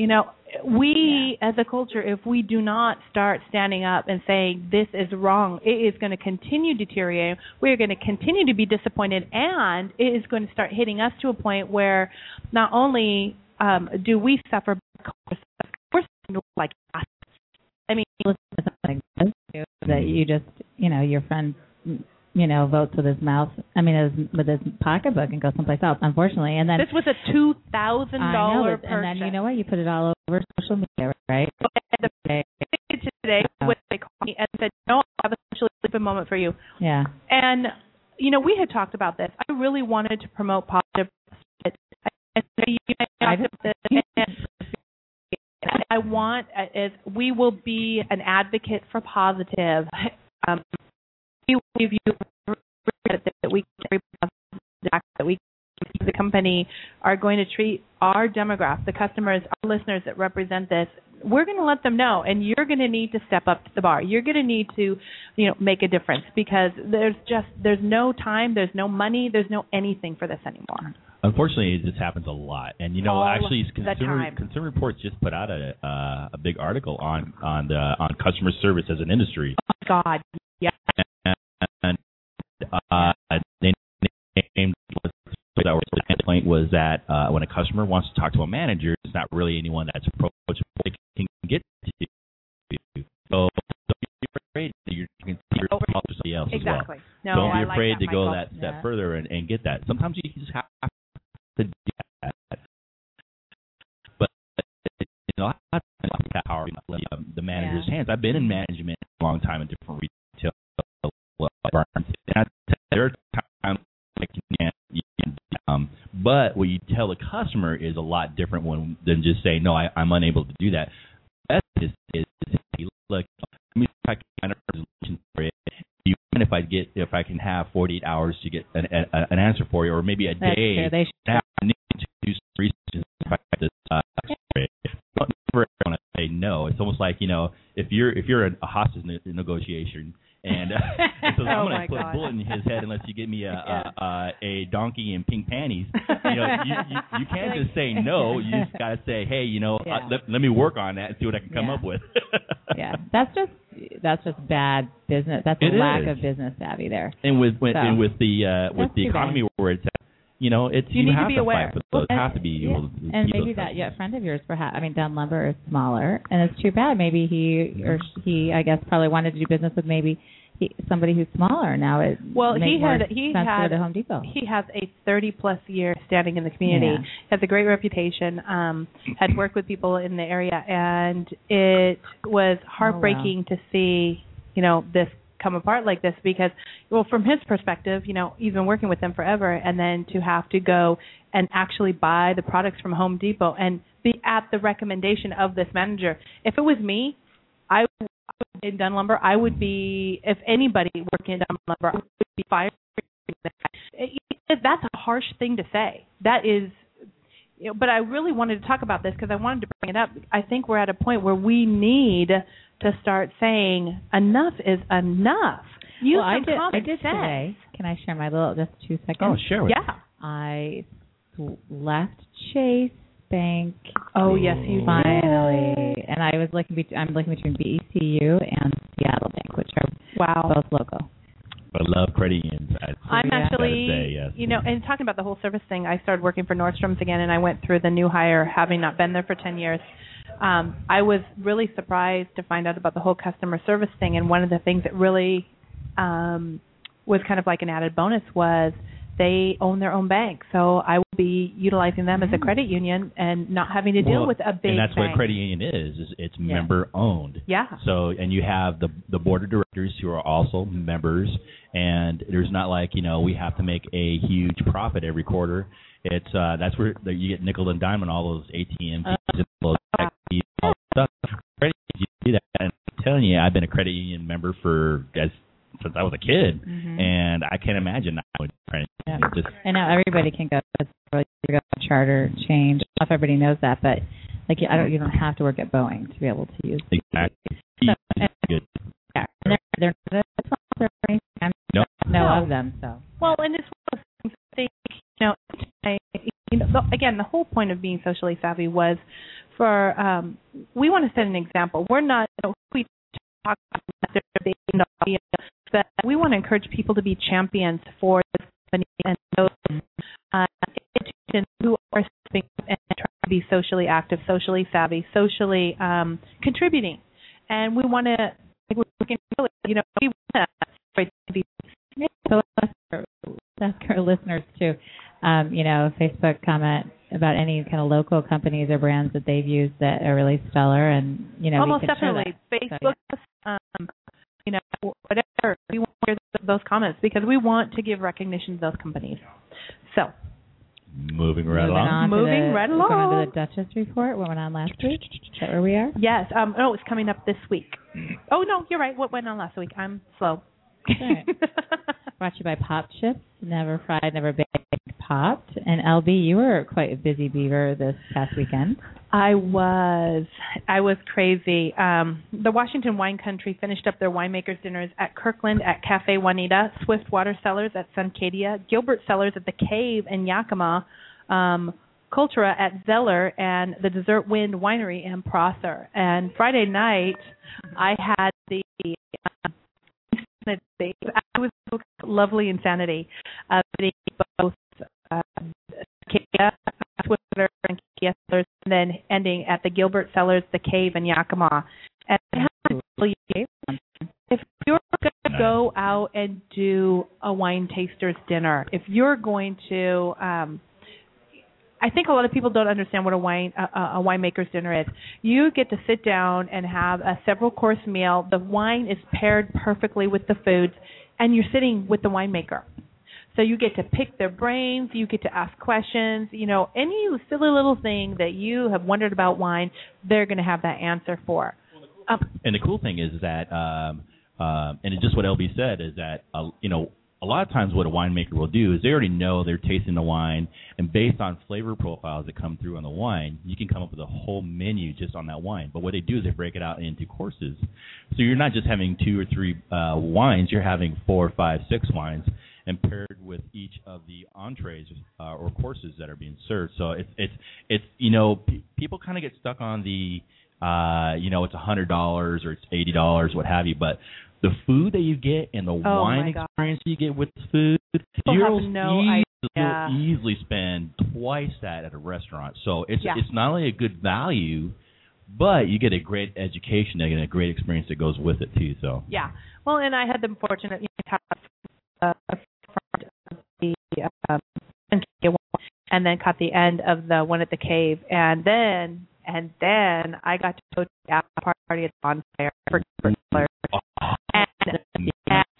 you know, we as a culture, if we do not start standing up and saying this is wrong, it is going to continue deteriorating. We are going to continue to be disappointed, and it is going to start hitting us to a point where not only um, do we suffer, but we're like us. I mean, listen to something that you just, you know, your friend, you know, votes with his mouth. I mean, his, with his pocketbook and go someplace else. Unfortunately, and then this was a two thousand dollar but- and then you know what? You put it all over social media, right? And the today they called me and said, "No, I have a moment for you." Yeah. And you know, we had talked about this. I really wanted to promote positive. I, I, I I talked about this, and I want is we will be an advocate for positive. Um, give you that we that we the company are going to treat our demographic, the customers, our listeners that represent this. We're going to let them know, and you're going to need to step up to the bar. You're going to need to, you know, make a difference because there's just there's no time, there's no money, there's no anything for this anymore. Unfortunately, it just happens a lot, and you know, All actually, consumer consumer reports just put out a uh, a big article on on the on customer service as an industry, God, yeah, and uh, they named that the complaint was that uh, when a customer wants to talk to a manager, it's not really anyone that's approachable they can get to. So don't be afraid that you're, you can see yourself to somebody else as well. No, don't be I like afraid that, to go that step Yeah. further and, and get that. Sometimes you just have to do that. But you know, I like that power in um, the manager's hands. I've been in management a long time in different retail environments, and I, there are times like you can't, you can't, um, but what you tell the customer is a lot different when than just say, "No, I, I'm unable to do that." Best is, is, is look, let me see if I can find a resolution for it. Do you mind if I get if I can have 48 hours to get an, a, an answer for you, or maybe a That's day? true. They should. I need to do some research if I get this. Uh, it. Don't never want to say no. It's almost like you know if you're if you're a, a hostage negotiation. And, uh, and *laughs* so Oh, I'm going to put God. a bullet in his head unless you give me a Yeah. *laughs* a, a, a donkey in pink panties. *laughs* You know, you, you, you can't just say no. You just got to say, hey, you know, Yeah. uh, let, let me work on that and see what I can come Yeah. up with. Yeah, that's just that's just bad business. That's a lack is. of business savvy there. And with with, So, and with the uh, with the too bad. economy where it's at, you know, it's You need to have be to aware. fight for those. And- have to be yeah. able to And maybe those that yeah, friend of yours, perhaps. I mean, Dunn Lumber is smaller, and it's too bad. Maybe he or he, I guess, probably wanted to do business with maybe he, somebody who's smaller. Now it Well, he more had he had go Home Depot. he has a 30 plus year standing in the community. Yeah. Has a great reputation. Um, had worked with people in the area, and it was heartbreaking to see you know this come apart like this because well from his perspective you know he's been working with them forever and then to have to go and actually buy the products from Home Depot and be at the recommendation of this manager. If it was me I would in Dunn Lumber. I would be if anybody working in Dunn Lumber I would be fired. That's a harsh thing to say. That is you know, but I really wanted to talk about this because I wanted to bring it up. I think we're at a point where we need to start saying enough is enough. You well, I some did. common I did sense. today. Can I share my little just two seconds? Oh, share with Yeah. I left Chase Bank Oh yes, you finally, and I was looking. Bet- I'm looking between BECU and Seattle Bank, which are Wow. both local. I love credit unions. I, I'm Yeah. actually, say, yes. you know, and talking about the whole service thing, I started working for Nordstrom's again, and I went through the new hire, having not been there for 10 years. Um, I was really surprised to find out about the whole customer service thing, and one of the things that really um, was kind of like an added bonus was they own their own bank, so I will be utilizing them as a credit union and not having to deal Well, with a big and that's bank. what a credit union is. Is it's Yeah. member owned. Yeah. So and you have the the board of directors who are also members, and there's not like you know we have to make a huge profit every quarter. It's uh that's where you get nickel and dime on all those ATM fees and those tech fees all stuff. Credit unions, you do that, and I'm telling you, I've been a credit union member for as since I was a kid, Mhm. and I can't imagine I would credit Yeah. just And now everybody can go. It's to go charter change. I don't know if everybody knows that, but like I don't, you don't have to work at Boeing to be able to use. exactly. So, and- good. Yeah, and they're they're not a sponsor or. I No. know No. of them, so. Well, and it's one of those things. I think you know, I, you know, the, again, the whole point of being socially savvy was for um, we want to set an example. We're not you know, we talk about we want to encourage people to be champions for the company and those uh, institutions who are stepping up and trying to be socially active, socially savvy, socially um, contributing. And we want to, like we're looking, you know, we want to be So our listeners too. Um, you know, Facebook comment about any kind of local companies or brands that they've used that are really stellar, and you know, we Almost can share definitely. that. Facebook, um, you know, whatever. We want to hear those comments because we want to give recognition to those companies. So, Moving right Moving along. on to Moving the- right we're Going along. to the Dutchess report. What went on last week? Is that where we are? yes. Um, oh, it's coming up this week. Oh no, you're right. What went on last week? I'm slow. Right. Brought to you by Pop Chips. Never fried, never baked, popped. And LB, you were quite a busy beaver this past weekend. I was. I was crazy. Um, the Washington Wine Country finished up their winemakers dinners at Kirkland at Cafe Juanita, Swift Water Cellars at Suncadia, Gilbert Cellars at the Cave in Yakima, um, Cultura at Zillah, and the Desert Wind Winery in Prosser. And Friday night, I had the um, it was lovely insanity of uh, Kia, Twitter, and Kia Cellars, and then ending at the Gilbert Cellars, the Cave, in Yakima. And I have to you, if you're going to go out and do a wine taster's dinner, if you're going to, um, I think a lot of people don't understand what a wine a, a winemaker's dinner is. You get to sit down and have a several course meal. The wine is paired perfectly with the foods, and you're sitting with the winemaker. So you get to pick their brains, you get to ask questions, you know, any silly little thing that you have wondered about wine, they're going to have that answer for. Um, And the cool thing is that, um, um, and it's just what LB said is that, uh, you know, a lot of times what a winemaker will do is they already know they're tasting the wine, and based on flavor profiles that come through on the wine, you can come up with a whole menu just on that wine. But what they do is they break it out into courses, so you're not just having two or three uh, wines; you're having four, five, six wines, and paired with each of the entrees uh, or courses that are being served. So it's it's it's you know pe- people kind of get stuck on the uh, you know it's a hundred dollars or it's eighty dollars, what have you, but the food that you get and the Oh, wine experience you get with the food, People you'll no easily, idea. easily spend twice that at a restaurant. So it's Yeah. it's not only a good value, but you get a great education and a great experience that goes with it too. So Yeah. Well, and I had the fortunate you know, to have uh, a the um, and then caught the end of the one at the cave, and then and then I got to go to the after party at the bonfire for Gilbert and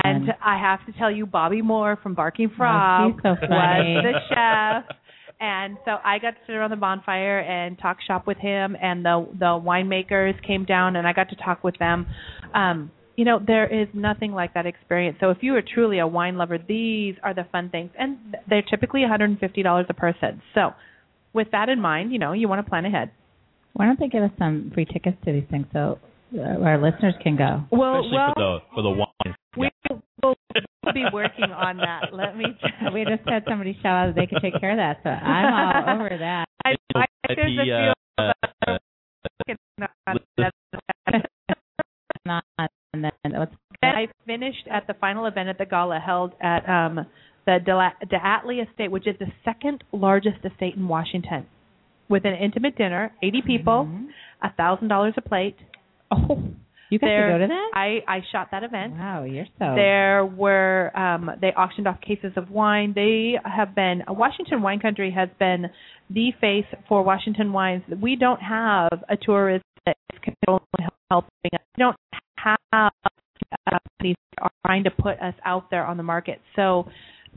and I have to tell you, Bobby Moore from Barking Frog Oh, so was the chef. And so I got to sit around the bonfire and talk shop with him, and the the winemakers came down, and I got to talk with them. Um, you know, there is nothing like that experience. So if you are truly a wine lover, these are the fun things, and they're typically $150 a person. So with that in mind, you know, you want to plan ahead. Why don't they give us some free tickets to these things so uh, our listeners can go? Well, especially well, for the for the wine. we will we'll be working on that. Let me. *laughs* we just had somebody shout out that they could take care of that, so I'm all over that. *laughs* I, I think there's a few. uh, uh, *laughs* Not, and then I finished at the final event at the gala held at um, the DeAtley Estate, which is the second largest estate in Washington, with an intimate dinner, 80 people, Mhm. a thousand dollars a plate. Oh, you got There- to go to that? I I shot that event. wow, you're so. There were um, they auctioned off cases of wine. They have been Washington Wine Country has been the face for Washington wines. We don't have a tourist that is controlling helping us. We don't have companies are trying to put us out there on the market. So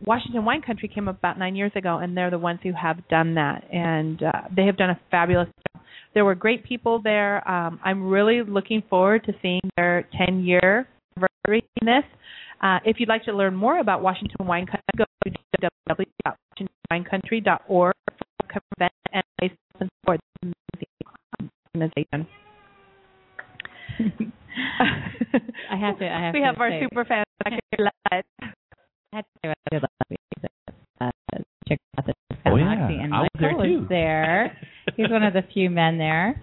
Washington Wine Country came up about nine years ago, and they're the ones who have done that, and uh, they have done a fabulous job. There were great people there. Um, I'm really looking forward to seeing their 10 year anniversary in this. Uh, if you'd like to learn more about Washington Wine Country, go to www.washingtonwinecountry.org for event and and support the organization. I have to. I have we to have our say, super fan back here. Let- I have to say what I did last week. Uh, check out the Oh, yeah. Moxie, and I was there, Michael too. there. He's one of the few men there.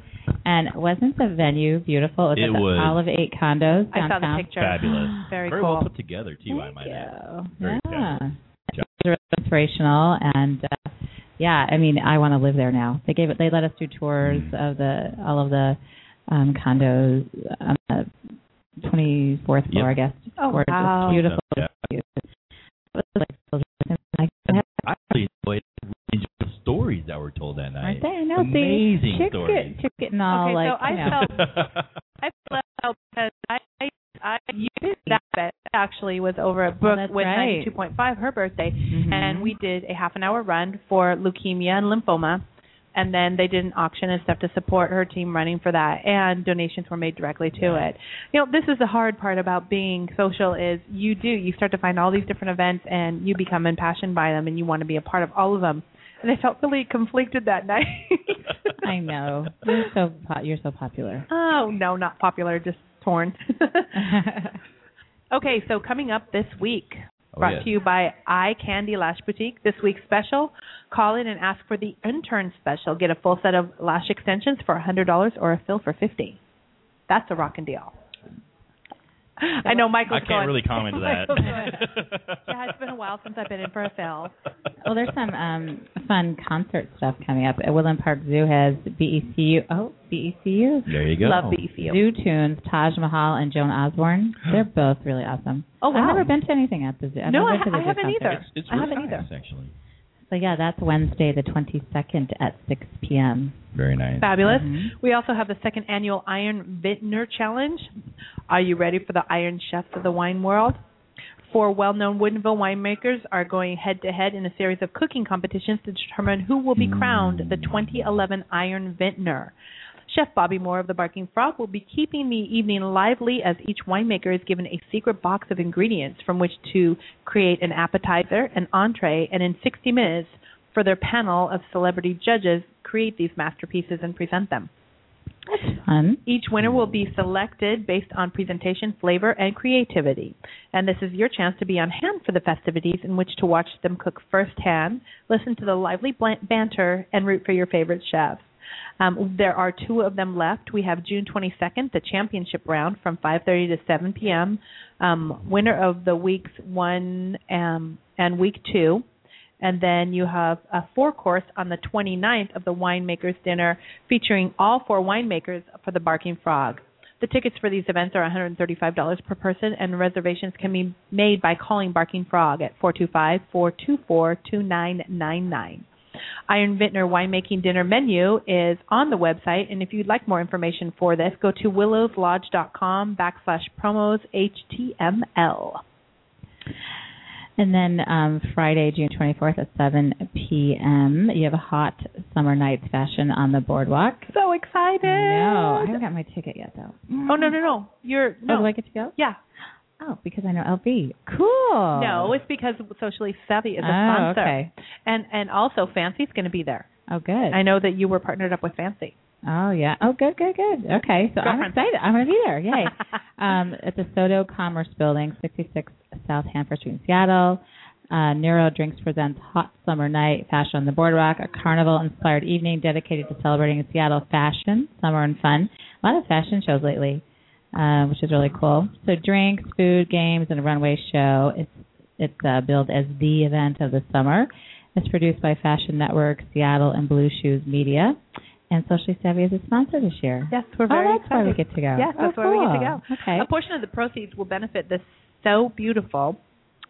And wasn't the venue beautiful? It was It at the was. Olive Eight condos downtown. I saw downtown. the picture. Fabulous. *gasps* Very, Very cool. well put together too. I Thank might you. add. Very yeah. fabulous. It was really inspirational and uh, yeah, I mean, I want to live there now. They gave it. They let us do tours Mm. of the all of the um condos on the 24th floor, Yep. I guess. Oh, Gorgeous, wow. beautiful. Yeah. It was like, I I really enjoyed, enjoyed the stories that were told that night. Aren't they? I know. Amazing see, chicks stories. Get, chicks getting all Okay, so I you know. felt- *laughs* I felt because I I, I used that bet actually was over at Brooke Oh, with right. 92.5 her birthday, Mhm. and we did a half an hour run for leukemia and lymphoma. And then they did an auction and stuff to support her team running for that, and donations were made directly to it. You know, this is the hard part about being social is you do you start to find all these different events and you become impassioned by them and you want to be a part of all of them. And I felt really conflicted that *laughs* night. I know. You're so po- you're so popular. Oh no, not popular, just torn. *laughs* *laughs* okay, so coming up this week, Oh, brought yes. to you by Eye Candy Lash Boutique. This week's special: call in and ask for the intern special. Get a full set of lash extensions for a hundred dollars or a fill for fifty. That's a rockin' deal. *laughs* I know Michael. I can't going. really comment to that. *laughs* yeah, it's been a while since I've been in for a fill. well, there's some um fun concert stuff coming up. Uh, Woodland Park Zoo has BECU. Oh, BECU. There you go. Love BECU. Zoo Tunes, Taj Mahal, and Joan Osborne. They're both really awesome. Oh, wow. I've never been to anything at the zoo. I've No, I been I haven't concert. either. It's, it's I haven't nice, either. actually. So yeah, that's Wednesday the 22nd at 6 p.m. Very nice. Fabulous. Mhm. We also have the second annual Iron Vintner Challenge. Are you ready for the Iron Chefs of the wine world? Four well-known Woodinville winemakers are going head-to-head in a series of cooking competitions to determine who will be crowned the 2011 Iron Vintner. Chef Bobby Moore of the Barking Frog will be keeping the evening lively as each winemaker is given a secret box of ingredients from which to create an appetizer, an entree, and in 60 minutes for their panel of celebrity judges create these masterpieces and present them. That's fun. Each winner will be selected based on presentation, flavor, and creativity. And this is your chance to be on hand for the festivities in which to watch them cook firsthand, listen to the lively banter, and root for your favorite chefs. Um, there are two of them left. We have June 22nd, the championship round from 5:30 to 7 p.m. Um, winner of the weeks one um, and week two, and then you have a four course on the 29th of the winemakers dinner featuring all four winemakers for the Barking Frog. The tickets for these events are $135 per person, and reservations can be made by calling Barking Frog at 425-424-2999. Iron Vintner Winemaking Dinner menu is on the website, and if you'd like more information for this, go to willowslodge.com backslash promos HTML. And then um, Friday, June 24th at 7 p.m., you have a hot summer nights fashion on the boardwalk. So excited! No, I haven't got my ticket yet though. Oh no no no! You're Oh, no. do I get to go? yeah. Oh, because I know LB. Cool. No, it's because Socially Savvy is a oh, sponsor, okay. and and also Fancy's going to be there. Oh, good. I know that you were partnered up with Fancy. Oh yeah. Oh, good, good, good. Okay, so I'm excited. I'm gonna be there. Yay. *laughs* um, at the Soto Commerce Building, 66 South Hanford Street in Seattle. Uh, Neuro Drinks presents Hot Summer Night Fashion on the Boardwalk, a carnival-inspired evening dedicated to celebrating Seattle fashion, summer, and fun. A lot of fashion shows lately, uh, which is really cool. So drinks, food, games, and a runway show. It's it's uh, billed as the event of the summer. It's produced by Fashion Network, Seattle, and Blue Shoes Media. And Socially Savvy is a sponsor this year. Yes, we're very oh, that's excited. where we get to go. Yes, that's oh, where we get to go. Okay. A portion of the proceeds will benefit the Sew Beautiful,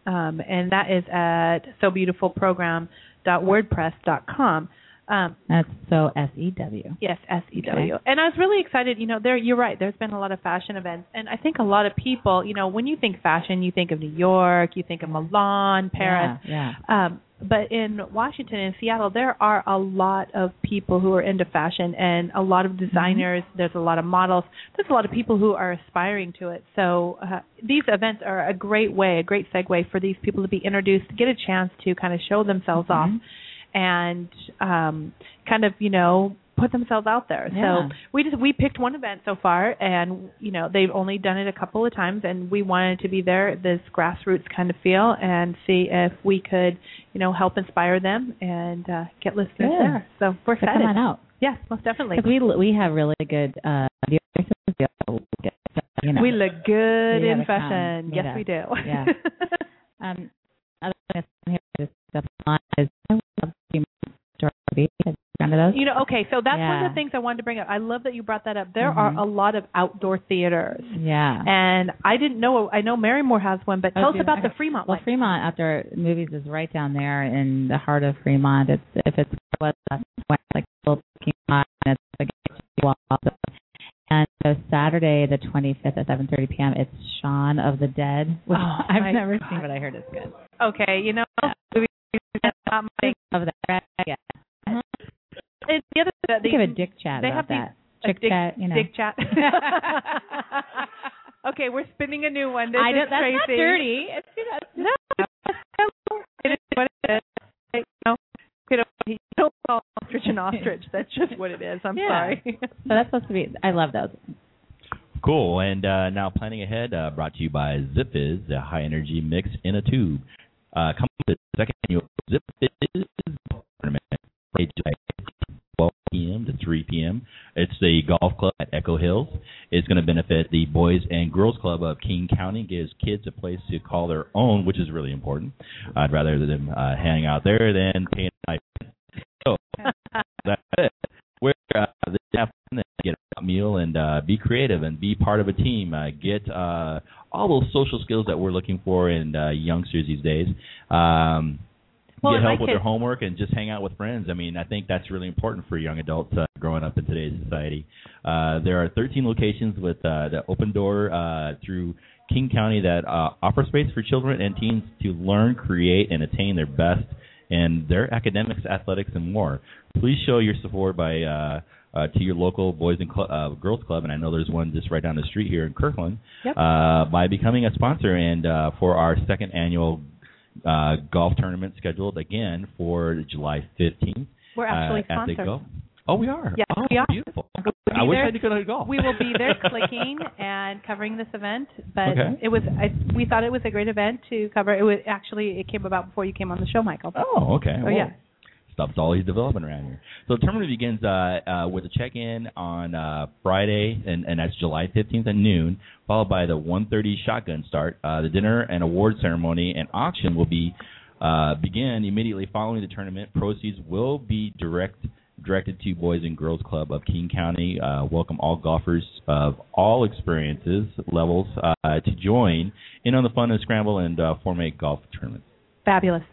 um, and that is at sobeautifulprogram.wordpress.com. Um, That's so S E W. Yes, S E W. And I was really excited. You know, there you're right. There's been a lot of fashion events, and I think a lot of people, you know, when you think fashion, you think of New York, you think of Milan, Paris. Yeah. yeah. Um, but in Washington and Seattle, there are a lot of people who are into fashion, and a lot of designers. There's a lot of models. There's a lot of people who are aspiring to it. So uh, these events are a great way, a great segue for these people to be introduced, to get a chance to kind of show themselves off Mhm. And um, kind of you know put themselves out there. Yeah. So we just we picked one event so far, and you know they've only done it a couple of times, and we wanted to be there, this grassroots kind of feel, and see if we could, you know, help inspire them and uh, get listeners Good. there. So we're So excited. come on out. Yes, most definitely. We we have really good uh. We you know. We look good in come, fashion. Yes, we do. Yeah. *laughs* um, other thing that's here just stuff on is I love Steam Have you gone to those? You know, okay, so that's one of the things I wanted to bring up. I love that you brought that up. There Mhm. are a lot of outdoor theaters. Yeah. And I didn't know I know Marymoor has one, but Oh, tell us about the Fremont Well, one. Fremont Outdoor Movies is right down there in the heart of Fremont. It's if it's west, west like little parking lot, and it's against the wall. And so Saturday, the 25th at 7:30 p.m., it's Shaun of the Dead, which Oh, *laughs* I've never God. seen, but I heard it's good. Okay, you know, Yeah. movies, not my Of that, yeah. Uh-huh. and the other they, Think of a dick chat they about have these- that. a dick, chat, you know. dick chat. *laughs* okay, we're spinning a new one. This I is don't, that's not dirty. It's, that's No, it is what it is. You know, you know, you don't call ostrich an ostrich. *laughs* That's just what it is. I'm Yeah. sorry. So that's supposed to be. I love those. Cool. And uh, now planning ahead, uh, brought to you by ZipFizz, a high energy mix in a tube. Uh, come to the second annual ZipFizz tournament, Friday, July 12 p.m. to 3 p.m. It's the golf club at Echo Hills. It's going to benefit the Boys and Girls Club of King County, gives kids a place to call their own, which is really important. I'd rather them uh, hang out there than paying a So *laughs* that's it. Where uh, they have fun and get a meal and uh, be creative and be part of a team. Uh, get uh, all those social skills that we're looking for in uh, youngsters these days. Um, Well, get help with their homework and just hang out with friends. I mean, I think that's really important for young adults uh, growing up in today's society. Uh, there are 13 locations with uh, the open door uh, through King County that uh, offer space for children and teens to learn, create, and attain their best in their academics, athletics, and more. Please show your support by uh, uh, to your local boys and cl- uh, girls club, and I know there's one just right down the street here in Kirkland. Yep. Uh, by becoming a sponsor and uh, for our second annual uh, golf tournament scheduled again for July 15th. We're actually uh, at the sponsored. golf. Oh, we are. Yes, oh, we are. Beautiful. We'll I wish there. I could go to golf. we will be there *laughs* clicking and covering this event. But Okay. it was I, we thought it was a great event to cover. It was actually it came about before you came on the show, Michael. Oh, okay. Oh, Well, yeah. Stuff's always developing around here. So the tournament begins uh, uh, with a check-in on uh, Friday, and, and that's July 15th at noon, followed by the 1:30 shotgun start. Uh, the dinner and award ceremony and auction will be uh, begin immediately following the tournament. Proceeds will be direct directed to Boys and Girls Club of King County. Uh, welcome all golfers of all experiences levels uh, to join in on the fun and scramble and uh, form a golf tournament. Fabulous.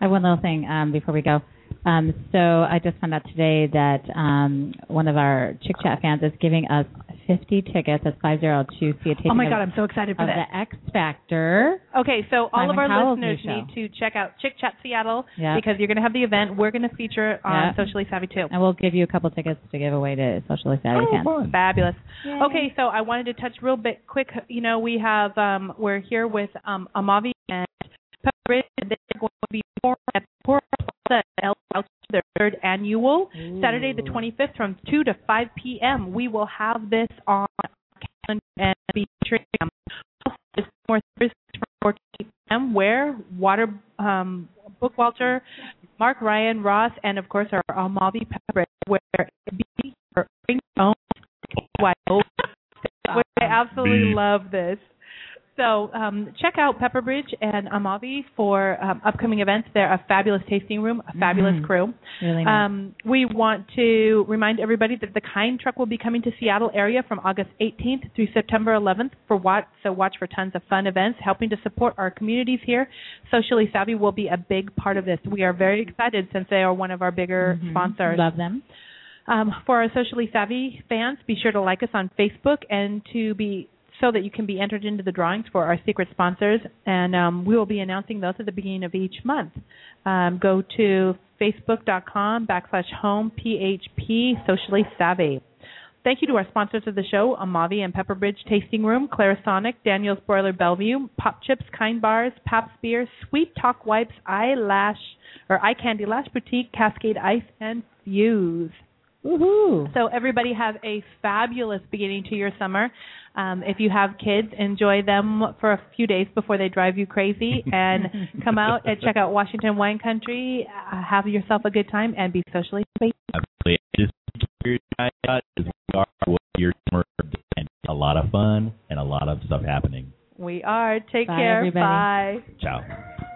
I have one little thing um, before we go. Um, so I just found out today that um, one of our Chick Chat fans is giving us 50 tickets. That's 50 to see a taping Oh my of, God, I'm so excited for of that. the X Factor. Okay, so all of our Cowell's listeners need to check out Chick Chat Seattle Yeah. because you're going to have the event. We're going to feature it on Yeah. Socially Savvy too. And we'll give you a couple tickets to give away to Socially Savvy Oh, fans. fun. Fabulous. Yay. Okay, so I wanted to touch real bit quick. You know, we have um we're here with um Amavi and Pepperbridge, they're going to be more at Plaza at their third annual Saturday the 25th from 2 to 5 p.m. We will have this on calendar and be featuring um, more Thursdays from 4 to 8 p.m. where Water um Bookwalter, Mark Ryan Ross, and of course our Amavi Pepperbridge where be your own. I absolutely love this. So um, check out Pepperbridge and Amavi for um, upcoming events. They're a fabulous tasting room, a fabulous Mhm. crew. Really nice. Um, we want to remind everybody that the Kind Truck will be coming to Seattle area from August 18th through September 11th for watch. So watch for tons of fun events helping to support our communities here. Socially Savvy will be a big part of this. We are very excited since they are one of our bigger Mhm. sponsors. Love them. Um, for our socially savvy fans, be sure to like us on Facebook and to be so that you can be entered into the drawings for our secret sponsors. And um, we will be announcing those at the beginning of each month. Um, go to facebook.com backslash home php socially savvy. Thank you to our sponsors of the show, Amavi and Pepperbridge Tasting Room, Clarisonic, Daniel's Broiler Bellevue, Pop Chips, Kind Bars, Pabst Beer, Sweet Talk Wipes, Eyelash or Eye Candy Lash Boutique, Cascade Ice, and Fuse. Woohoo! So everybody have a fabulous beginning to your summer. Um, if you have kids, enjoy them for a few days before they drive you crazy, *laughs* and come out and check out Washington Wine Country. Uh, have yourself a good time and be socially safe. Absolutely. Just keep your eye out because we are your summer and a lot of fun and a lot of stuff happening. We are. Take Bye, care. everybody. Bye. Ciao.